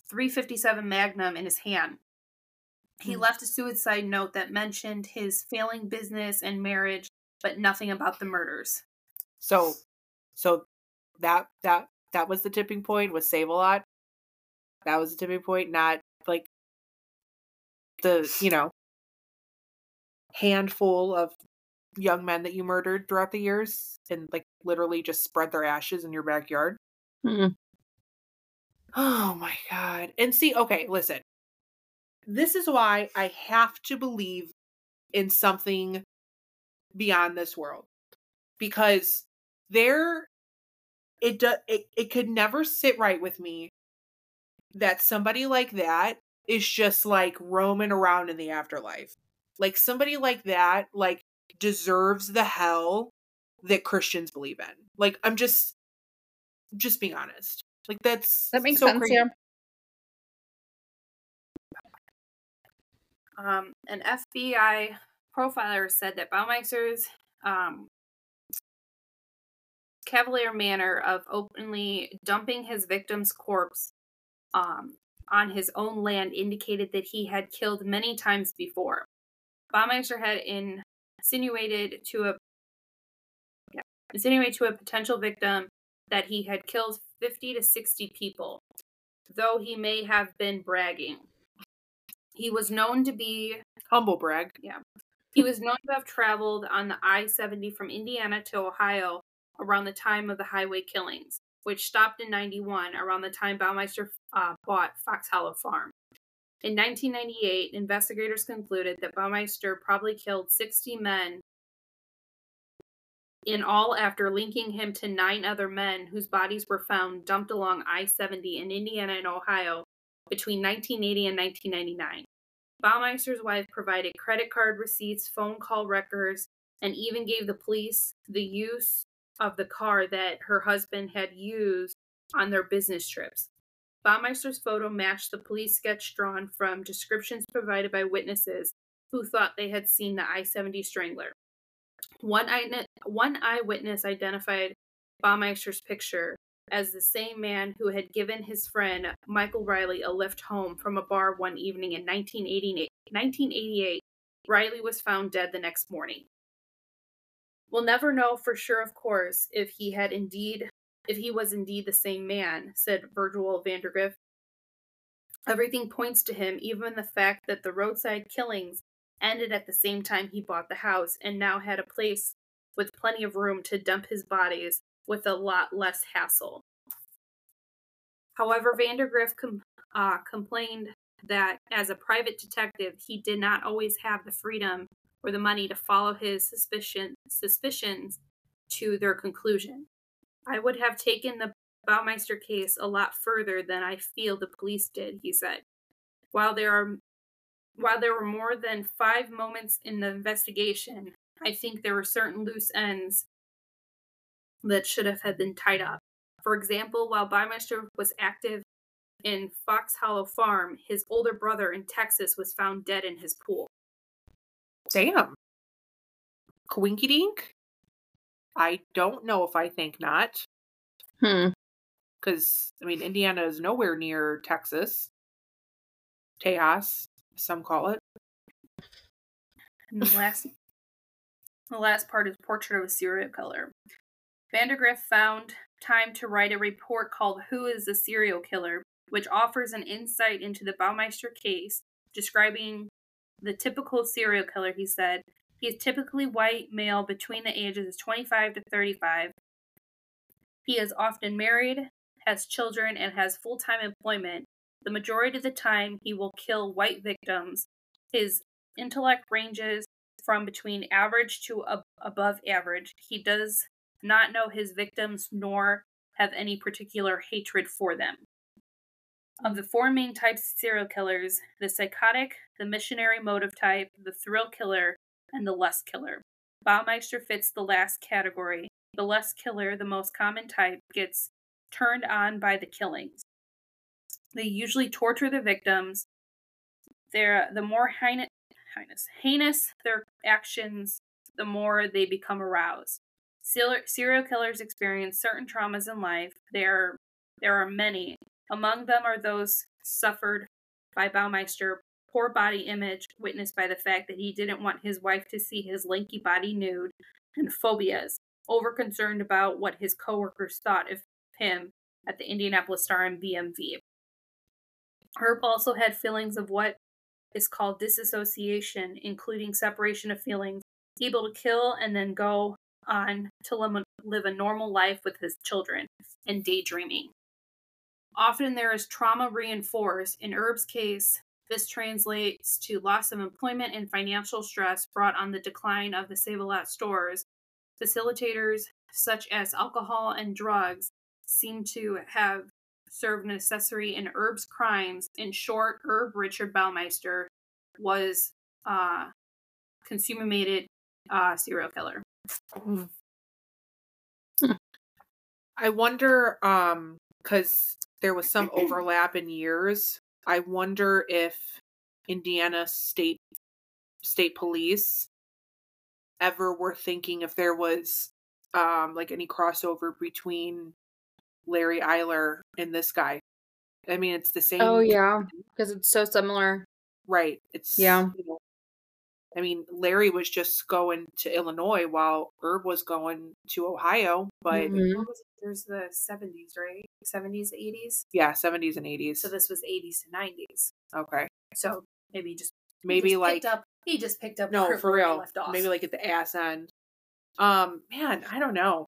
357 Magnum in his hand. He Hmm. left a suicide note that mentioned his failing business and marriage, but nothing about the murders. So so that that that was the tipping point was save a lot. That was the tipping point, not like the, you know, handful of young men that you murdered throughout the years and like literally just spread their ashes in your backyard. Hmm. Oh my god. And see, okay, listen. This is why I have to believe in something beyond this world. Because there it does it, it could never sit right with me that somebody like that is just like roaming around in the afterlife. Like somebody like that like deserves the hell that Christians believe in. Like I'm just just being honest. Like that's That makes so sense, crazy. yeah. Um, an FBI profiler said that Baumeister's um, cavalier manner of openly dumping his victim's corpse um, on his own land indicated that he had killed many times before. Baumeister had insinuated to a yeah, insinuated to a potential victim that he had killed 50 to 60 people, though he may have been bragging. He was known to be Humble brag. Yeah. He was known to have traveled on the I 70 from Indiana to Ohio around the time of the highway killings, which stopped in 91 around the time Baumeister uh, bought Fox Hollow Farm. In 1998, investigators concluded that Baumeister probably killed 60 men in all after linking him to nine other men whose bodies were found dumped along I 70 in Indiana and Ohio between 1980 and 1999. Baumeister's wife provided credit card receipts, phone call records, and even gave the police the use of the car that her husband had used on their business trips. Baumeister's photo matched the police sketch drawn from descriptions provided by witnesses who thought they had seen the I 70 strangler. One, eye- one eyewitness identified Baumeister's picture as the same man who had given his friend Michael Riley a lift home from a bar one evening in 1988. 1988. Riley was found dead the next morning. We'll never know for sure, of course, if he had indeed, if he was indeed the same man, said Virgil Vandagriff. Everything points to him, even the fact that the roadside killings ended at the same time he bought the house and now had a place with plenty of room to dump his bodies with a lot less hassle. However, Vandagriff com- uh, complained that as a private detective, he did not always have the freedom or the money to follow his suspicion suspicions to their conclusion. I would have taken the Baumeister case a lot further than I feel the police did, he said. While there are while there were more than five moments in the investigation, I think there were certain loose ends that should have had been tied up. For example, while Baumeister was active in Fox Hollow Farm, his older brother in Texas was found dead in his pool. Damn. Quinky dink? I don't know if I think not. Hmm. Because, I mean, Indiana is nowhere near Texas. Tejas, some call it. And the last, the last part is Portrait of a Serial Killer. Vandagriff found time to write a report called Who is the Serial Killer, which offers an insight into the Baumeister case, describing the typical serial killer, he said. He is typically white male between the ages of 25 to 35. He is often married, has children, and has full time employment. The majority of the time, he will kill white victims. His intellect ranges from between average to ab- above average. He does not know his victims nor have any particular hatred for them. Of the four main types of serial killers the psychotic, the missionary motive type, the thrill killer, and the lust killer. Baumeister fits the last category. The lust killer, the most common type, gets turned on by the killings. They usually torture the victims. They're, uh, the more heinous, heinous, heinous their actions, the more they become aroused. Serial serial killers experience certain traumas in life. There, there are many. Among them are those suffered by Baumeister poor body image, witnessed by the fact that he didn't want his wife to see his lanky body nude, and phobias, over concerned about what his coworkers thought of him at the Indianapolis Star and BMV. Herb also had feelings of what is called disassociation, including separation of feelings able to kill and then go on to live a normal life with his children and daydreaming. Often there is trauma reinforced. In Herb's case, this translates to loss of employment and financial stress brought on the decline of the Save a Lot stores. Facilitators such as alcohol and drugs seem to have served an accessory in Herb's crimes. In short, Herb Richard Baumeister was uh, consummated uh, serial killer. I wonder, um, because there was some overlap in years. I wonder if Indiana State State Police ever were thinking if there was um like any crossover between Larry Eyler and this guy. I mean, it's the same. Oh yeah, because it's so similar. Right. It's Yeah. you know, I mean, Larry was just going to Illinois while Herb was going to Ohio, but Mhm. Was? There's the 70s, right? 70s, 80s. yeah, 70s and 80s. So this was 80s to 90s. okay. So maybe just Maybe just like up. He just picked up. no, where for we real. Left off. Maybe like at the ass end. Um, man, I don't know.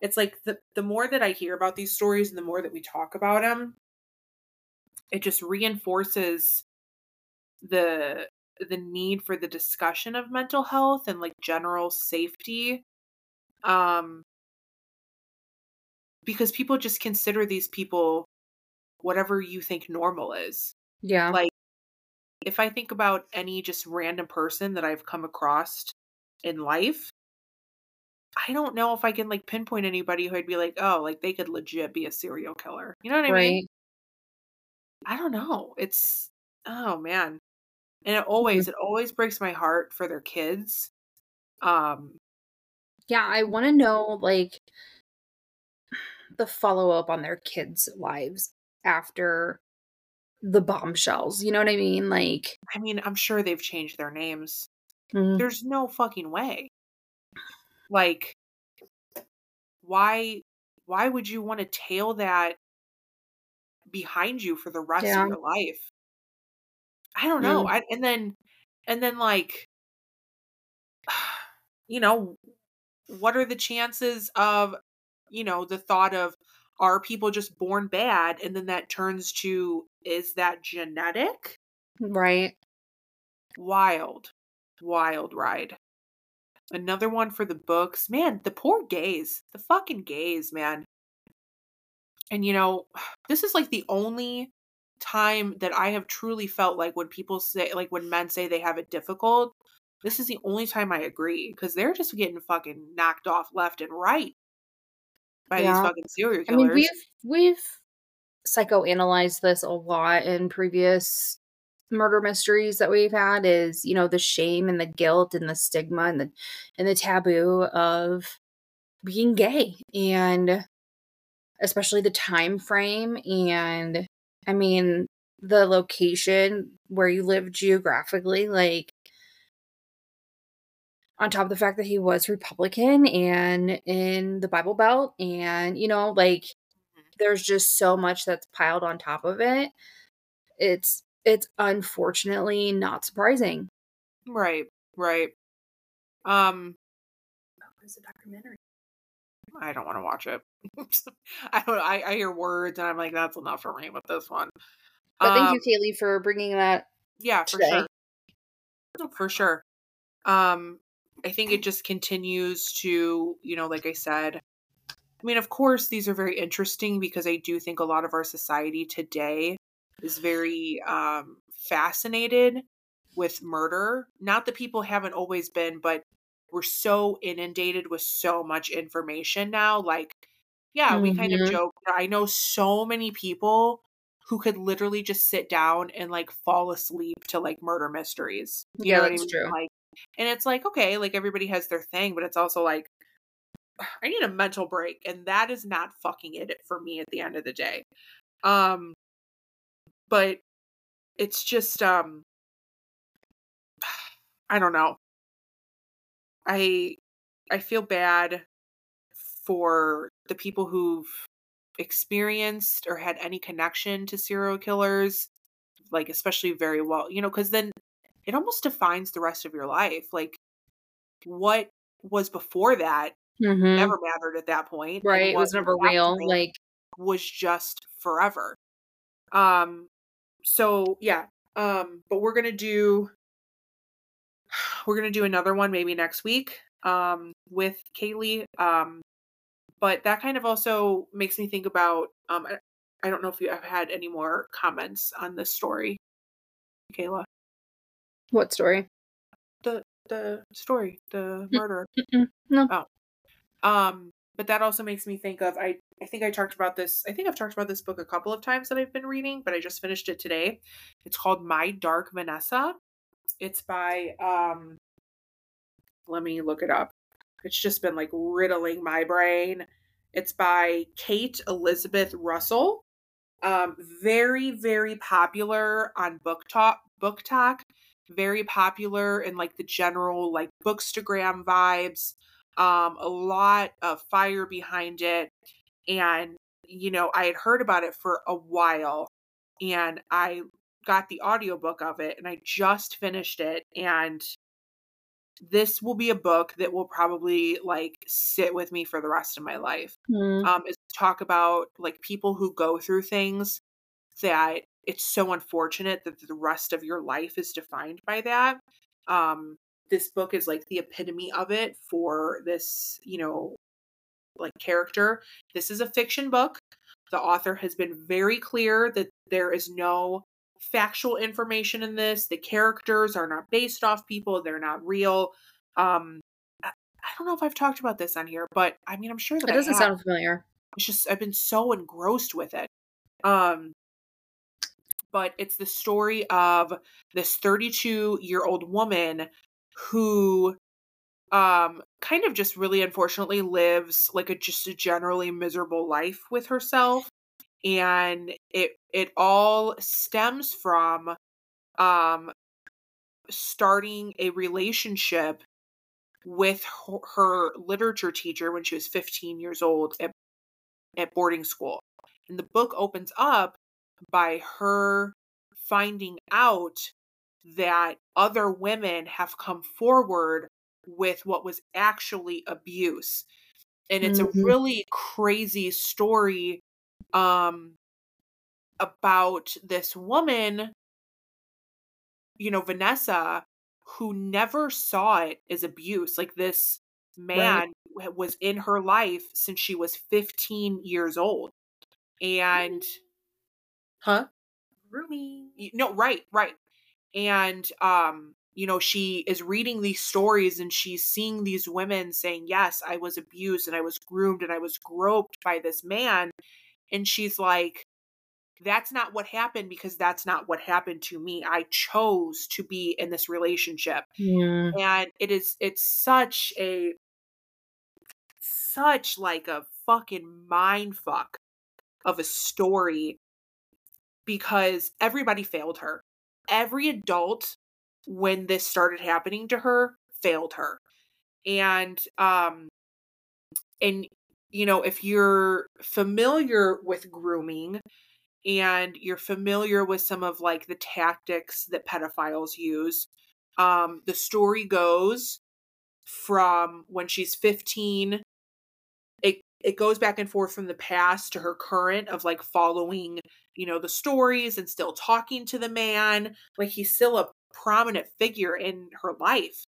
It's like the the more that I hear about these stories and the more that we talk about them, it just reinforces the the need for the discussion of mental health and like general safety. Um because people just consider these people whatever you think normal is Yeah. like if i think about any just random person that i've come across in life i don't know if i can like pinpoint anybody who i'd be like oh like they could legit be a serial killer you know what i right. mean i don't know it's oh man and it always it always breaks my heart for their kids um Yeah, I want to know like the follow up on their kids' lives after the bombshells. You know what I mean? Like, i mean i'm sure they've changed their names mm, there's no fucking way like why why would you want to tail that behind you for the rest Yeah. of your life i don't know Mm. I, and then and then like you know what are the chances of you know the thought of are people just born bad? and then that turns to is that genetic? Right. wild wild ride. Another one for the books. Man the poor gays the fucking gays man. And you know this is like the only time that i have truly felt like when people say like when men say they have it difficult this is the only time i agree because they're just getting fucking knocked off left and right by these fucking serial killers. I mean, we've we've psychoanalyzed this a lot in previous murder mysteries that we've had is, you know, the shame and the guilt and the stigma and the and the taboo of being gay and especially the time frame and I mean the location where you live geographically like on top of the fact that he was Republican and in the Bible Belt, and you know, like there's just so much that's piled on top of it. It's it's unfortunately not surprising. right right um It's a documentary. I don't want to watch it. I don't. I, I hear words and I'm like, that's enough for me with this one. But thank Um, you, Kaylee, for bringing that. Yeah, for today. sure. For sure. Um, I think it just continues to, you know, like I said. I mean, of course, these are very interesting because I do think a lot of our society today is very um, fascinated with murder. Not that people haven't always been, but we're so inundated with so much information now. Like, yeah, we kind of Mhm. joke. I know so many people who could literally just sit down and like fall asleep to like murder mysteries. You Yeah, what I mean? true. Like, and it's like, okay, like everybody has their thing, but it's also like, I need a mental break. And that is not fucking it for me at the end of the day. Um, but it's just, um, I don't know. I, I feel bad for the people who've experienced or had any connection to serial killers, like especially very well, you know, because then it almost defines the rest of your life. Like what was before that Mhm. never mattered at that point. Right. It was never real. Like, was just forever. Um so yeah. Um but we're gonna do we're gonna do another one maybe next week um with Kaylee. Um but that kind of also makes me think about um I, I don't know if you have had any more comments on this story, Kayla. what story? The the story, the Mm. murder. Mm-mm. No. Oh. Um, but that also makes me think of I I think I talked about this. I think I've talked about this book a couple of times that I've been reading, but I just finished it today. It's called My Dark Vanessa. It's by um let me look it up. It's just been like riddling my brain. It's by Kate Elizabeth Russell. Um very very popular on Book Talk Book Talk. Very popular in like the general like bookstagram vibes um a lot of fire behind it and you know i had heard about it for a while and i got the audiobook of it and i just finished it and this will be a book that will probably like sit with me for the rest of my life. Mm. um is talk about like people who go through things that it's so unfortunate that the rest of your life is defined by that. Um this book is like the epitome of it for this you know like character. This is a fiction book. The author has been very clear that there is no factual information in this. The characters are not based off people. They're not real. Um i I don't know if i've talked about this on here but i mean i'm sure that It doesn't sound familiar. it's just I've been so engrossed with it. Um but it's the story of this 32 year old woman who um kind of just really unfortunately lives like a just a generally miserable life with herself and it it all stems from um starting a relationship with her, her literature teacher when she was 15 years old at at boarding school. And the book opens up by her finding out that other women have come forward with what was actually abuse. And it's Mhm. a really crazy story um about this woman you know Vanessa who never saw it as abuse like this man w- was in her life since she was 15 years old and huh? Grooming. No right right and um you know she is reading these stories and she's seeing these women saying yes i was abused and i was groomed and i was groped by this man and she's like that's not what happened because that's not what happened to me. I chose to be in this relationship. Mm. and it is it's such a such like a fucking mind fuck of a story because everybody failed her. Every adult when this started happening to her failed her. And um and you know if you're familiar with grooming and you're familiar with some of like the tactics that pedophiles use um the story goes from when she's 15 it it goes back and forth from the past to her current of like following you know the stories and still talking to the man like he's still a prominent figure in her life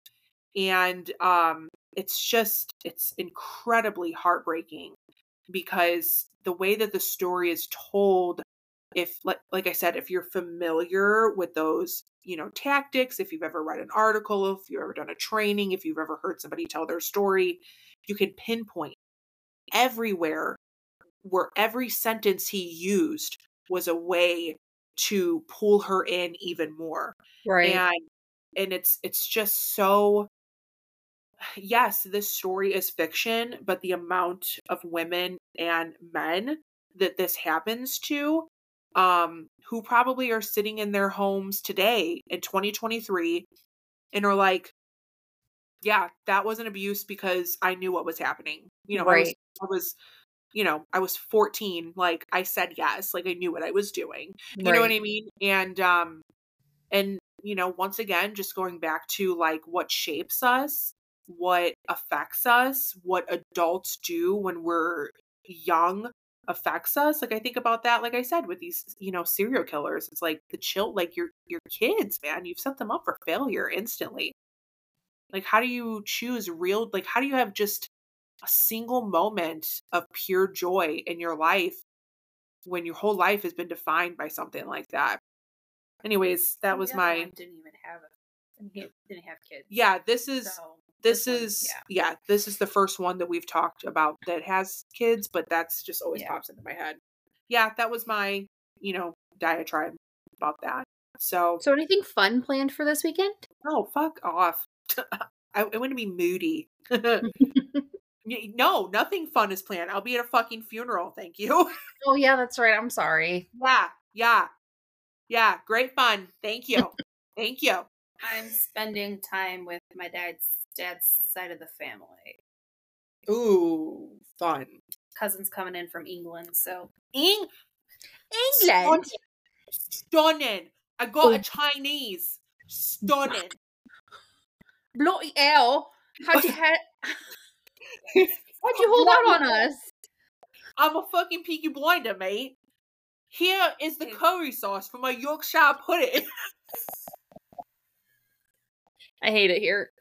and um it's just it's incredibly heartbreaking because the way that the story is told if like like I said if you're familiar with those you know tactics if you've ever read an article if you've ever done a training if you've ever heard somebody tell their story you can pinpoint everywhere where every sentence he used was a way to pull her in even more Right. and and it's it's just so yes this story is fiction but the amount of women and men that this happens to um who probably are sitting in their homes today in 2023 and are like yeah that was an abuse because i knew what was happening. You know I, was, I was you know i was 14 like i said yes like i knew what i was doing you know what i mean? And um and you know once again just going back to like what shapes us what affects us, what adults do when we're young affects us. Like I think about that, like I said, with these, you know, serial killers. It's like the chill like your your kids, man, you've set them up for failure instantly. Like how do you choose real like how do you have just a single moment of pure joy in your life when your whole life has been defined by something like that? Anyways, that was my didn't even have a didn't have kids. yeah, this is So, this, one, is yeah. this is the first one that we've talked about that has kids but that's just always Yeah. pops into my head yeah that was my you know diatribe about that so, So, anything fun planned for this weekend? no fuck off I, I want to be moody no nothing fun is planned i'll be at a fucking funeral thank you Oh, yeah, that's right. I'm sorry. yeah yeah yeah great fun thank you thank you I'm spending time with my dad's dad's side of the family. ooh fun Cousins coming in from England, so Eng- England? stunning i got Oh. a chinese stunning Bloody hell. How'd you, ha- how'd you hold out on us? I'm a fucking peaky blinder, mate. Here is the curry sauce for my Yorkshire pudding. I hate it here.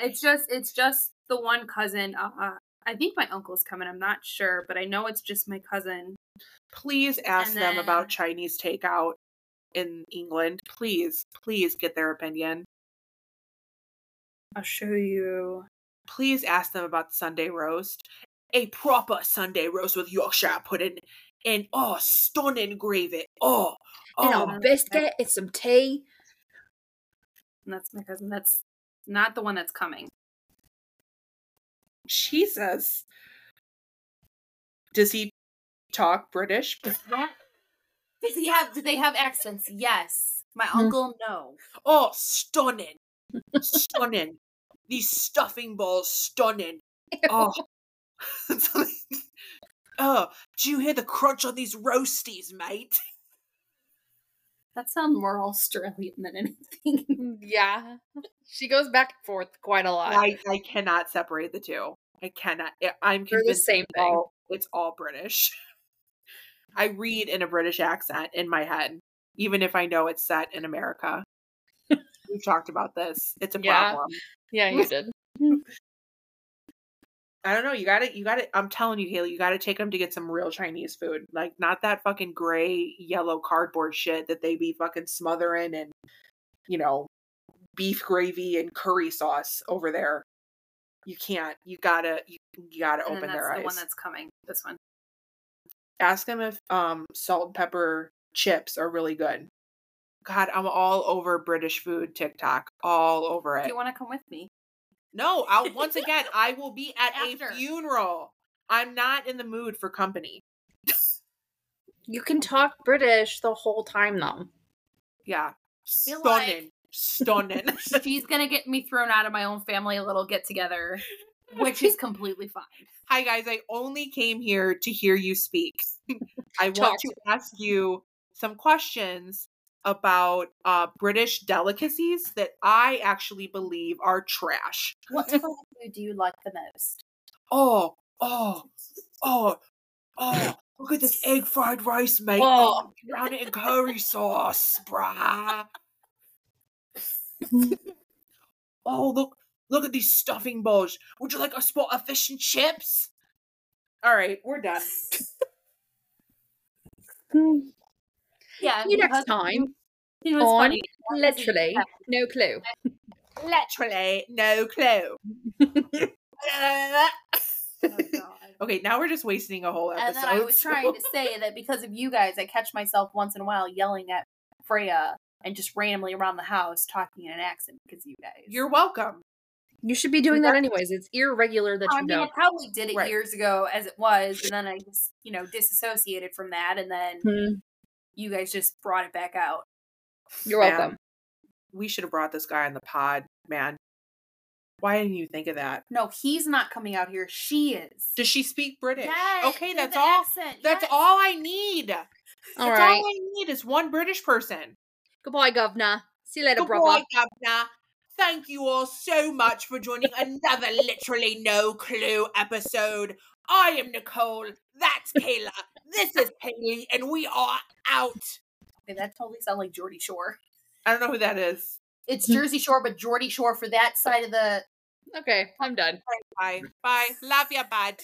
It's just it's just the one cousin. Uh, I think my uncle's coming. I'm not sure, but I know it's just my cousin. Please ask And them then- about Chinese takeout in England. Please, please get their opinion. I'll show you. Please ask them about Sunday roast. A proper Sunday roast with Yorkshire pudding and oh, stunning gravy. Oh, And oh, a biscuit and some tea. And that's my cousin. That's not the one that's coming. Jesus. Does he talk British? Does he have? Do they have accents? Yes. My Hmm. uncle, no. Oh, stunning. stunning. These stuffing balls, stunning. Oh. Oh, do you hear the crunch on these roasties, mate? That sounds more Australian than anything. Mm, yeah. She goes back and forth quite a lot. I, I cannot separate the two. I cannot. I- I'm They're the same it's thing. all- it's all British. I read in a British accent in my head, even if I know it's set in America. We've talked about this. It's a Yeah. problem. Yeah, you did. I don't know. You got to, you got to, I'm telling you, Haley, you got to take them to get some real Chinese food. Like, not that fucking gray, yellow cardboard shit that they be fucking smothering and, you know, beef gravy and curry sauce over there. You can't. You gotta, you, you gotta and open their the eyes. one that's coming. This one. Ask them if um salt and pepper chips are really good. God, I'm all over British food TikTok. All over Do it. you want to come with me? No, I'll once again, I will be at After. a funeral. I'm not in the mood for company. You can talk British the whole time, though. Yeah. feel Stunning. like- Stunning. She's gonna get me thrown out of my own family a little get together, which is completely fine. Hi guys, I only came here to hear you speak. I want to ask you some questions about uh British delicacies that I actually believe are trash. What food do you like the most? Oh, oh, oh, oh, look at this egg fried rice, mate. Oh, drown it in curry sauce, brah. oh, look, look at these stuffing balls. Would you like a spot of fish and chips? All right, we're done. Yeah, See you next because- time. You know, on funny. Literally, no clue. Literally, no clue. Oh, okay, now we're just wasting a whole episode. And then I was trying to say that because of you guys, I catch myself once in a while yelling at Freya and just randomly around the house talking in an accent because of you guys. You're welcome. You should be doing that anyways. It's irregular that I you mean, I probably did it Right. years ago as it was, and then I just, you know, disassociated from that, and then Hmm, you guys just brought it back out. You're Man. welcome. We should have brought this guy on the pod, man. Why didn't you think of that? No, he's not coming out here. She is. Does she speak British? Yes, okay, that's all. accent, That's yes. all I need. All that's right. all I need is one British person. Goodbye, governor. See you later, Good brother. boy, governor. Thank you all so much for joining another literally no clue episode. I am Nicole. That's Kayla. This is Haley, and we are out. Okay, that totally sounds like Geordie Shore. I don't know who that is. It's mm-hmm. Jersey Shore, but Geordie Shore for that side of the. Okay, I'm done. Bye. Bye. Love ya, bud.